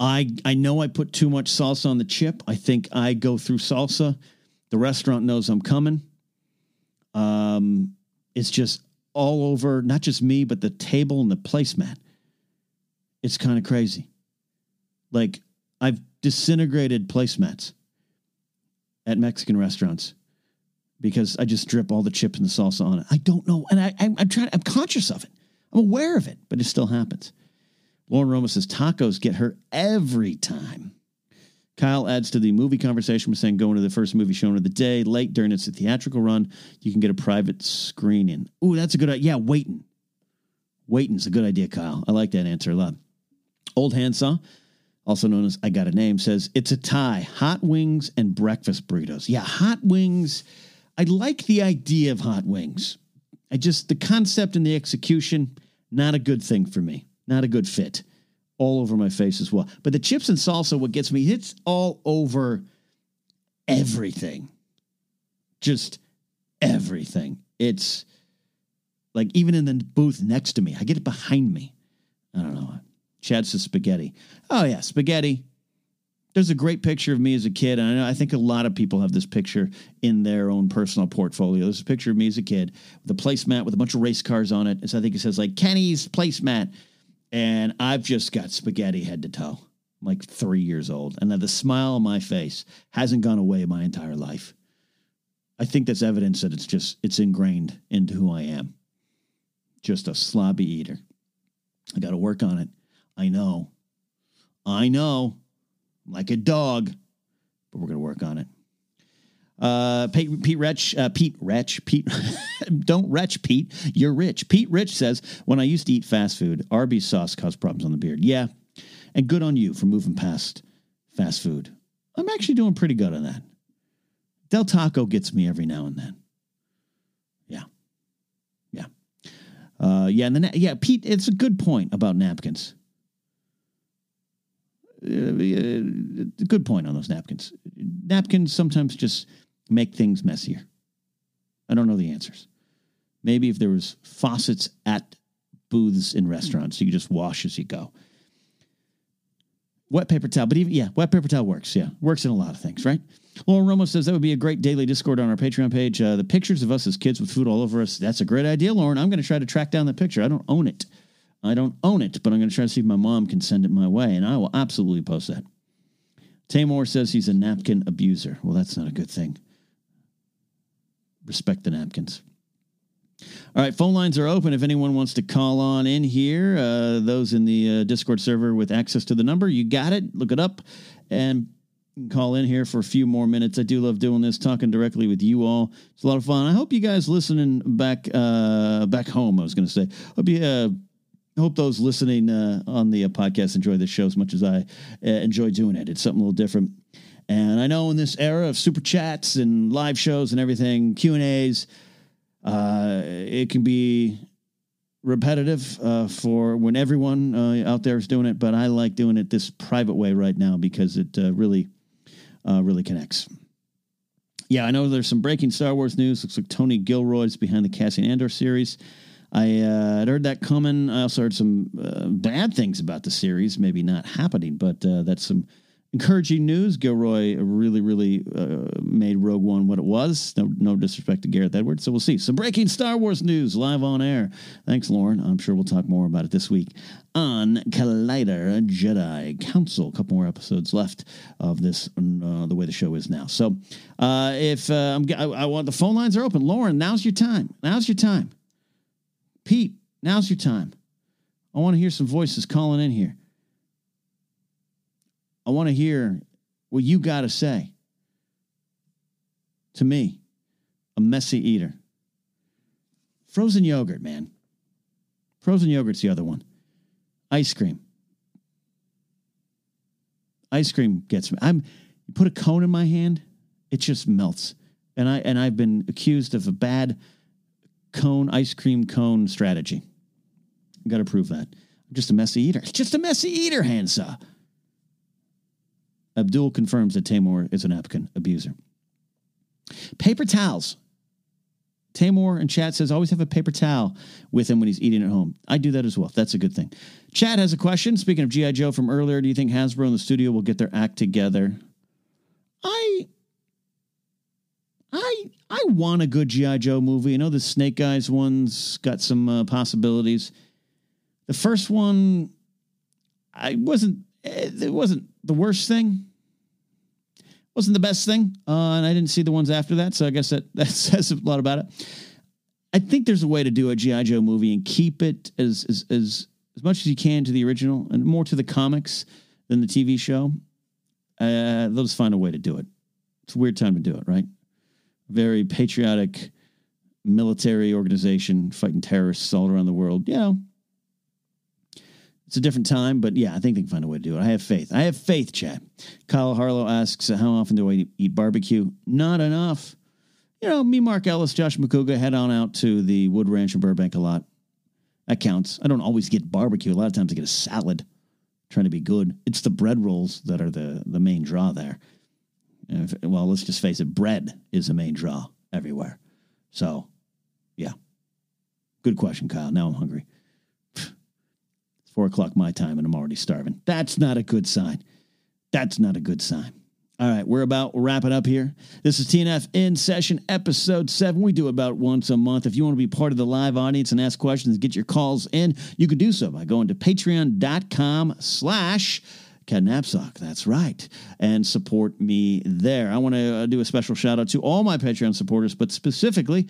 I I know I put too much salsa on the chip. I think I go through salsa. The restaurant knows I'm coming. Um, it's just all over, not just me, but the table and the placemat. It's kind of crazy. Like I've disintegrated placemats at Mexican restaurants because I just drip all the chips and the salsa on it. I don't know, and I, I'm, I'm trying. I'm conscious of it. I'm aware of it, but it still happens. Lauren Roma says tacos get her every time. Kyle adds to the movie conversation by saying going to the first movie shown of the day late during its theatrical run, you can get a private screening. Ooh, that's a good idea. Yeah, waiting. Waiting's a good idea, Kyle. I like that answer a lot. Old Handsaw, also known as I Got a Name, says it's a tie hot wings and breakfast burritos. Yeah, hot wings. I like the idea of hot wings. I just, the concept and the execution, not a good thing for me. Not a good fit. All over my face as well. But the chips and salsa, what gets me, it's all over everything. Just everything. It's like even in the booth next to me, I get it behind me. I don't know. Chad says spaghetti. Oh, yeah, spaghetti. There's a great picture of me as a kid. And I, I think a lot of people have this picture in their own personal portfolio. There's a picture of me as a kid with a placemat with a bunch of race cars on it. And so I think it says like Kenny's placemat. And I've just got spaghetti head to toe. I'm like three years old. And the smile on my face hasn't gone away my entire life. I think that's evidence that it's just, it's ingrained into who I am. Just a slobby eater. I got to work on it. I know. I know. Like a dog, but we're going to work on it. Uh, Pete, Pete Retch, uh, Pete Retch, Pete, (laughs) don't retch, Pete. You're rich. Pete Rich says, when I used to eat fast food, Arby's sauce caused problems on the beard. Yeah. And good on you for moving past fast food. I'm actually doing pretty good on that. Del Taco gets me every now and then. Yeah. Uh, yeah, and then yeah, Pete, it's a good point about napkins. Uh, good point on those napkins. Napkins sometimes just make things messier. I don't know the answers. Maybe if there was faucets at booths in restaurants, you could just wash as you go. Wet paper towel, but even yeah, wet paper towel works. Yeah, works in a lot of things, right? Lauren Romo says that would be a great daily Discord on our Patreon page. Uh, the pictures of us as kids with food all over us. That's a great idea, Lauren. I'm going to try to track down the picture. I don't own it. I don't own it, but I'm going to try to see if my mom can send it my way, and I will absolutely post that. Tamor says he's a napkin abuser. Well, that's not a good thing. Respect the napkins. All right, phone lines are open if anyone wants to call on in here. Uh, those in the uh, Discord server with access to the number, you got it. Look it up and call in here for a few more minutes. I do love doing this, talking directly with you all. It's a lot of fun. I hope you guys listening back uh, back home. I was going to say, hope you. Hope those listening uh, on the uh, podcast enjoy the show as much as I uh, enjoy doing it. It's something a little different. And I know in this era of super chats and live shows and everything, Q and A's, uh, it can be repetitive uh, for when everyone uh, out there is doing it. But I like doing it this private way right now because it uh, really, really connects. Yeah, I know there's some breaking Star Wars news. Looks like Tony Gilroy's behind the Cassian Andor series. I uh, had heard that coming. I also heard some uh, bad things about the series, maybe not happening, but uh, that's some encouraging news. Gilroy really, really uh, made Rogue One what it was. No, no disrespect to Gareth Edwards. So we'll see. Some breaking Star Wars news live on air. Thanks, Lauren. I'm sure we'll talk more about it this week on Collider Jedi Council. A couple more episodes left of this, uh, the way the show is now. So uh, if uh, I, I want the phone lines are open, Lauren, now's your time. Now's your time. Pete, now's your time. I want to hear some voices calling in here. I want to hear what you got to say to me, a messy eater. Frozen yogurt, man. Frozen yogurt's the other one. Ice cream. Ice cream gets me. I'm you put a cone in my hand, it just melts. And I and I've been accused of a bad cone ice cream cone strategy. Got to prove that. I'm just a messy eater. (laughs) Just a messy eater, Handsaw. Abdul confirms that Tamor is an napkin abuser. Paper towels. Tamor and chat says always have a paper towel with him when he's eating at home. I do that as well. That's a good thing. Chad has a question. Speaking of G.I. Joe from earlier, do you think Hasbro and the studio will get their act together? I I I want a good GI Joe movie. I know the Snake Eyes one's got some uh, possibilities. The first one, I wasn't. Eh, it wasn't the worst thing. Wasn't the best thing, uh, and I didn't see the ones after that. So I guess that (laughs) that says a lot about it. I think there's a way to do a GI Joe movie and keep it as as as as much as you can to the original and more to the comics than the TV show. Uh, they'll just find a way to do it. It's a weird time to do it, right? Very patriotic military organization fighting terrorists all around the world. You know, it's a different time, but yeah, I think they can find a way to do it. I have faith. I have faith, Chad. Kyle Harlow asks, uh, How often do I eat barbecue? Not enough. You know, me, Mark Ellis, Josh Macuga head on out to the Wood Ranch in Burbank a lot. That counts. I don't always get barbecue. A lot of times I get a salad trying to be good. It's the bread rolls that are the, the main draw there. Well, let's just face it, bread is the main draw everywhere. So, yeah. Good question, Kyle. Now I'm hungry. It's four o'clock my time and I'm already starving. That's not a good sign. That's not a good sign. All right, we're about wrapping up here. This is TNF in session, episode seven. We do about once a month. If you want to be part of the live audience and ask questions get your calls in, you can do so by going to patreon.com slash Ken Napzok. That's right. And support me there. I want to uh, do a special shout out to all my Patreon supporters, but specifically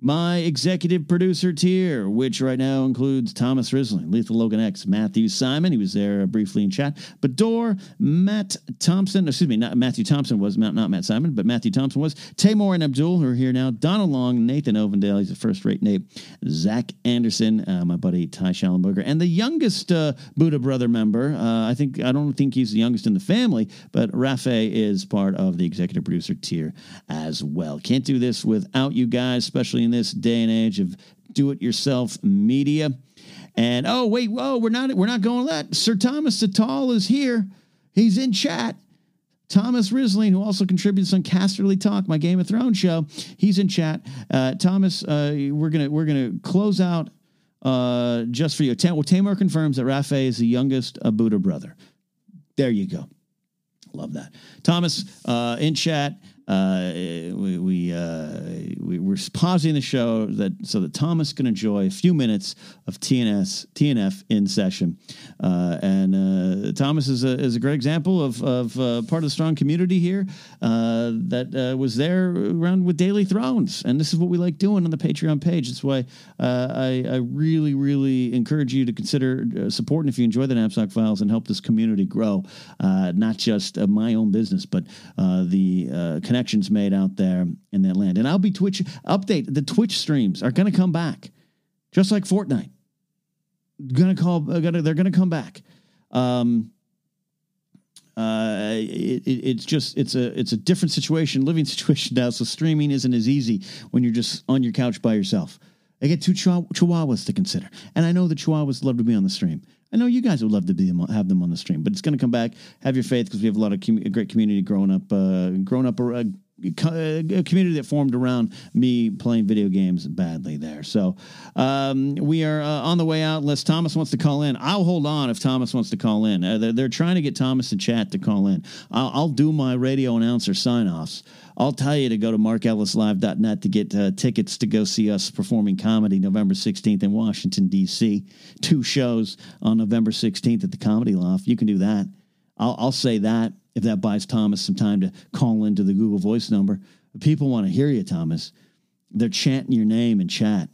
my executive producer tier, which right now includes Thomas Risling, Lethal Logan X, Matthew Simon. He was there briefly in chat. Bador, Matt Thompson, excuse me, not Matthew Thompson was not, Matt Simon, but Matthew Thompson was. Tamor and Abdul, are here now. Donald Long, Nathan Ovendale, he's a first rate Nate. Zach Anderson, uh, my buddy Ty Schallenberger, and the youngest uh, Buddha brother member. Uh, I think I don't think he's the youngest in the family, but Rafe is part of the executive producer tier as well. Can't do this without you guys, especially in this day and age of Do It Yourself Media. And oh wait, whoa, we're not we're not going to let Sir Thomas Sital is here. He's in chat. Thomas Risling, who also contributes on Casterly Talk, my Game of Thrones show, he's in chat. Uh, Thomas, uh, we're gonna we're gonna close out uh, just for you. Tam- well, Tamor confirms that Rafe is the youngest Abuda brother. There you go. Love that. Thomas uh, in chat. Uh, we we, uh, we we're pausing the show that so that Thomas can enjoy a few minutes of TNS TNF in session, uh, and uh, Thomas is a is a great example of of uh, part of the strong community here uh, that was there around with Daily Thrones, and this is what we like doing on the Patreon page. That's why I I really really encourage you to consider supporting if you enjoy the Napzok Files and help this community grow, not just my own business but the uh, connections made out there in that land. And I'll be Twitch update. The Twitch streams are going to come back, just like Fortnite. Gonna call. Uh, gonna they're gonna come back. Um, uh, it, it, it's just it's a it's a different situation, living (laughs) situation now. So streaming isn't as easy when you're just on your couch by yourself. I get two chihuah- chihuahuas to consider, and I know the chihuahuas love to be on the stream. I know you guys would love to be have them on the stream, but it's going to come back. Have your faith because we have a lot of a great community growing up, uh, growing up a, a community that formed around me playing video games badly there. So um, we are uh, on the way out. Unless Thomas wants to call in, I'll hold on if Thomas wants to call in. Uh, they're, they're trying to get Thomas in chat to call in. I'll, I'll do my radio announcer sign offs. I'll tell you to go to markellislive.net to get uh, tickets to go see us performing comedy November 16th in Washington, D.C. Two shows on November 16th at the Comedy Loft. You can do that. I'll, I'll say that if that buys Thomas some time to call into the Google Voice number. People want to hear you, Thomas. They're chanting your name in chat,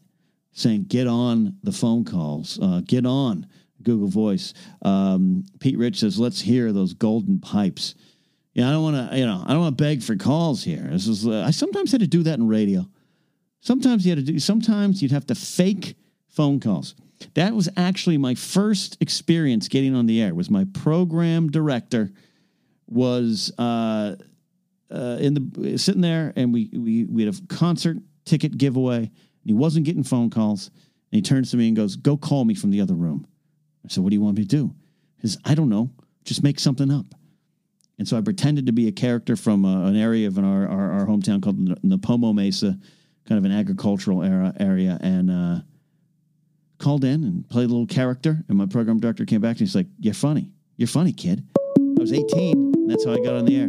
saying, get on the phone calls, uh, get on Google Voice. Um, Pete Rich says, let's hear those golden pipes. Yeah, I don't want to, you know, I don't want to beg for calls here. This is, uh, I sometimes had to do that in radio. Sometimes you had to do, sometimes you'd have to fake phone calls. That was actually my first experience getting on the air. Was my program director was uh, uh, in the sitting there, and we we we had a concert ticket giveaway, and he wasn't getting phone calls, and he turns to me and goes, "Go call me from the other room." I said, "What do you want me to do?" He says, "I don't know. Just make something up." And so I pretended to be a character from uh, an area of our, our, our hometown called Nipomo Mesa, kind of an agricultural era, area, and uh, called in and played a little character. And my program director came back and he's like, "You're funny. You're funny, kid." I was 18, and that's how I got on the air.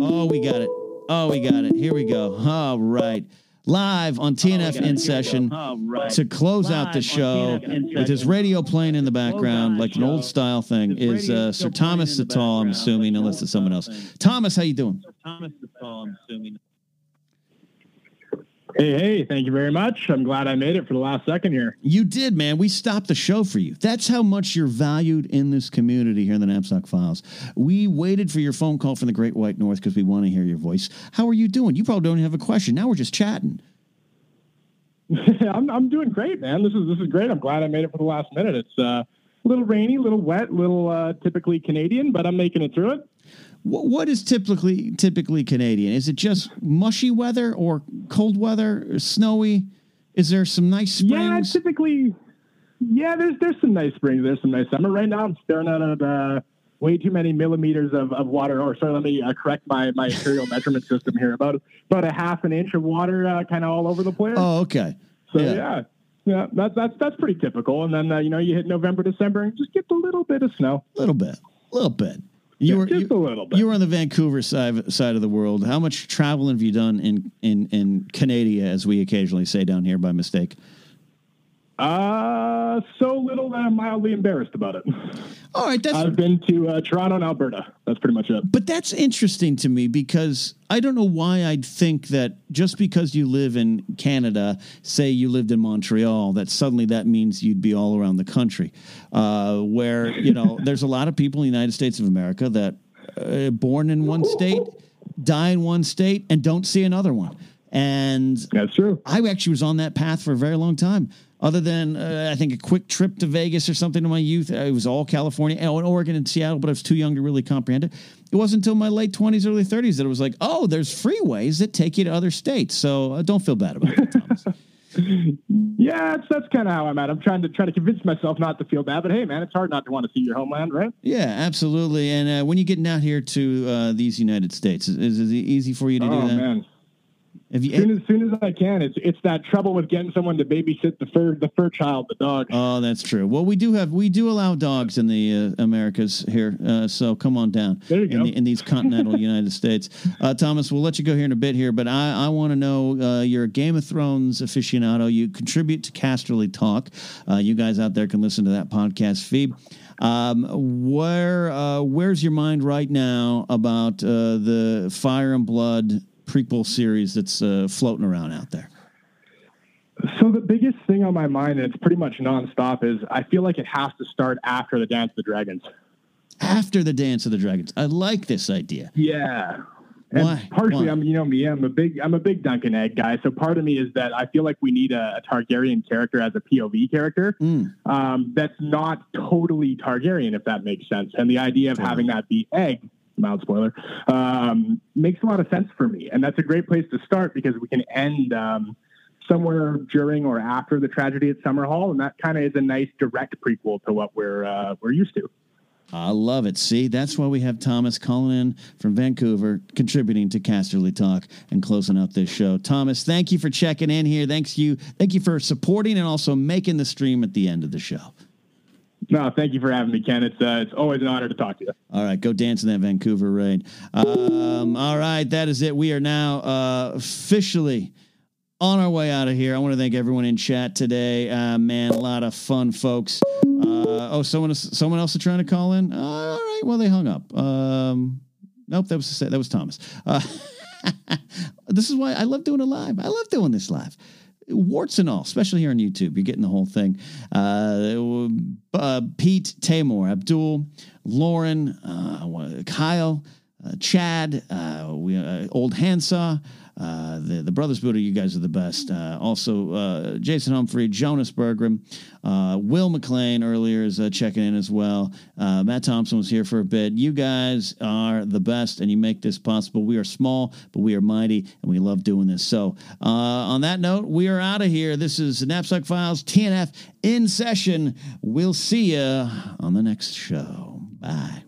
Oh, we got it. Oh, we got it. Here we go. All right. Live on TNF in session to close out the show with his radio playing in the background, like an old style thing, is uh, Sir Thomas Sital, I'm assuming, unless it's someone else. Thomas, how you doing? Thomas Sital, I'm assuming. Hey, hey, thank you very much. I'm glad I made it for the last second here. You did, man. We stopped the show for you. That's how much you're valued in this community here in the Napzok Files. We waited for your phone call from the Great White North because we want to hear your voice. How are you doing? You probably don't have a question. Now we're just chatting. (laughs) I'm I'm doing great, man. This is this is great. I'm glad I made it for the last minute. It's uh, a little rainy, a little wet, a little uh, typically Canadian, but I'm making it through it. What, what is typically typically Canadian? Is it just mushy weather or cold weather, or snowy? Is there some nice springs? Yeah, typically. Yeah, there's there's some nice springs. There's some nice summer. Right now, I'm staring at uh, way too many millimeters of, of water. Or sorry, let me uh, correct my my imperial (laughs) measurement system here. About about a half an inch of water, uh, kind of all over the place. oh, okay. So Yeah. yeah, yeah, that's that's that's pretty typical. And then uh, you know you hit November, December, and just get a little bit of snow. A little bit. A little bit. You Yeah, were just you, a little bit. you were on the Vancouver side side of the world. How much traveling have you done in in in Canada, as we occasionally say down here by mistake? Uh, so little that I'm mildly embarrassed about it. All right, that's I've been to uh, Toronto and Alberta. That's pretty much it. But that's interesting to me because I don't know why I'd think that just because you live in Canada, say you lived in Montreal, that suddenly that means you'd be all around the country. Uh, where, you know, (laughs) there's a lot of people in the United States of America that uh, born in one state, die in one state, and don't see another one. And That's true. I actually was on that path for a very long time. Other than uh, I think a quick trip to Vegas or something in my youth, it was all California, oh, and Oregon and Seattle, but I was too young to really comprehend it. It wasn't until my late twenties, early thirties that it was like, oh, there's freeways that take you to other states. So uh, don't feel bad about it, Thomas. (laughs) Yeah, that's that's kind of how I'm at. I'm trying to try to convince myself not to feel bad, but hey, man, it's hard not to want to see your homeland, right? Yeah, absolutely. And uh, when you're getting out here to uh, these United States, is, is it easy for you to oh, do that? man. Have you, As soon as, soon as I can, it's it's that trouble with getting someone to babysit the fur the fur child, the dog. Oh, that's true. Well, we do have we do allow dogs in the uh, Americas here, uh, so come on down There you in, go. the, in these continental (laughs) United States. Uh, Thomas, we'll let you go here in a bit here, but I, I want to know uh, you're a Game of Thrones aficionado. You contribute to Casterly Talk. Uh, you guys out there can listen to that podcast feed. Um, where uh, where's your mind right now about uh, the Fire and Blood prequel series that's uh, floating around out there? So the biggest thing on my mind, and it's pretty much nonstop, is I feel like it has to start after the Dance of the Dragons. After the Dance of the Dragons, I like this idea. Yeah. And Why? partially, Why? I'm you know me, I'm a big I'm a big Dunk and Egg guy. So part of me is that I feel like we need a, a Targaryen character as a POV character Mm. um, that's not totally Targaryen, if that makes sense. And the idea of having that be Egg, mild spoiler, um, makes a lot of sense for me. And that's a great place to start because we can end um, somewhere during or after the tragedy at Summerhall, and that kind of is a nice direct prequel to what we're uh, we're used to. I love it. See, that's why we have Thomas calling in from Vancouver, contributing to Casterly Talk and closing out this show. Thomas, thank you for checking in here. Thanks you. Thank you for supporting and also making the stream at the end of the show. No, thank you for having me, Ken. It's uh, it's always an honor to talk to you. All right, go dance in that Vancouver rain. Um, all right, that is it. We are now uh, officially on our way out of here. I want to thank everyone in chat today. Uh, man, a lot of fun, folks. Uh, oh, someone someone else is trying to call in. Uh, all right, well they hung up. Um, nope, that was that was Thomas. Uh, (laughs) this is why I love doing it live. I love doing this live. Warts and all, especially here on YouTube. You're getting the whole thing. Uh, uh, Pete, Tamor, Abdul, Lauren, uh, Kyle, uh, Chad, uh, we, Old Handsaw, uh, the, the Brothers Buddha, you guys are the best. Uh, also, uh, Jason Humphrey, Jonas Berggren, uh, Will McLean earlier is uh, checking in as well. Matt Thompson was here for a bit. You guys are the best, and you make this possible. We are small, but we are mighty, and we love doing this. So, on that note, we are out of here. This is Napzok Files TNF in session. We'll see you on the next show. Bye.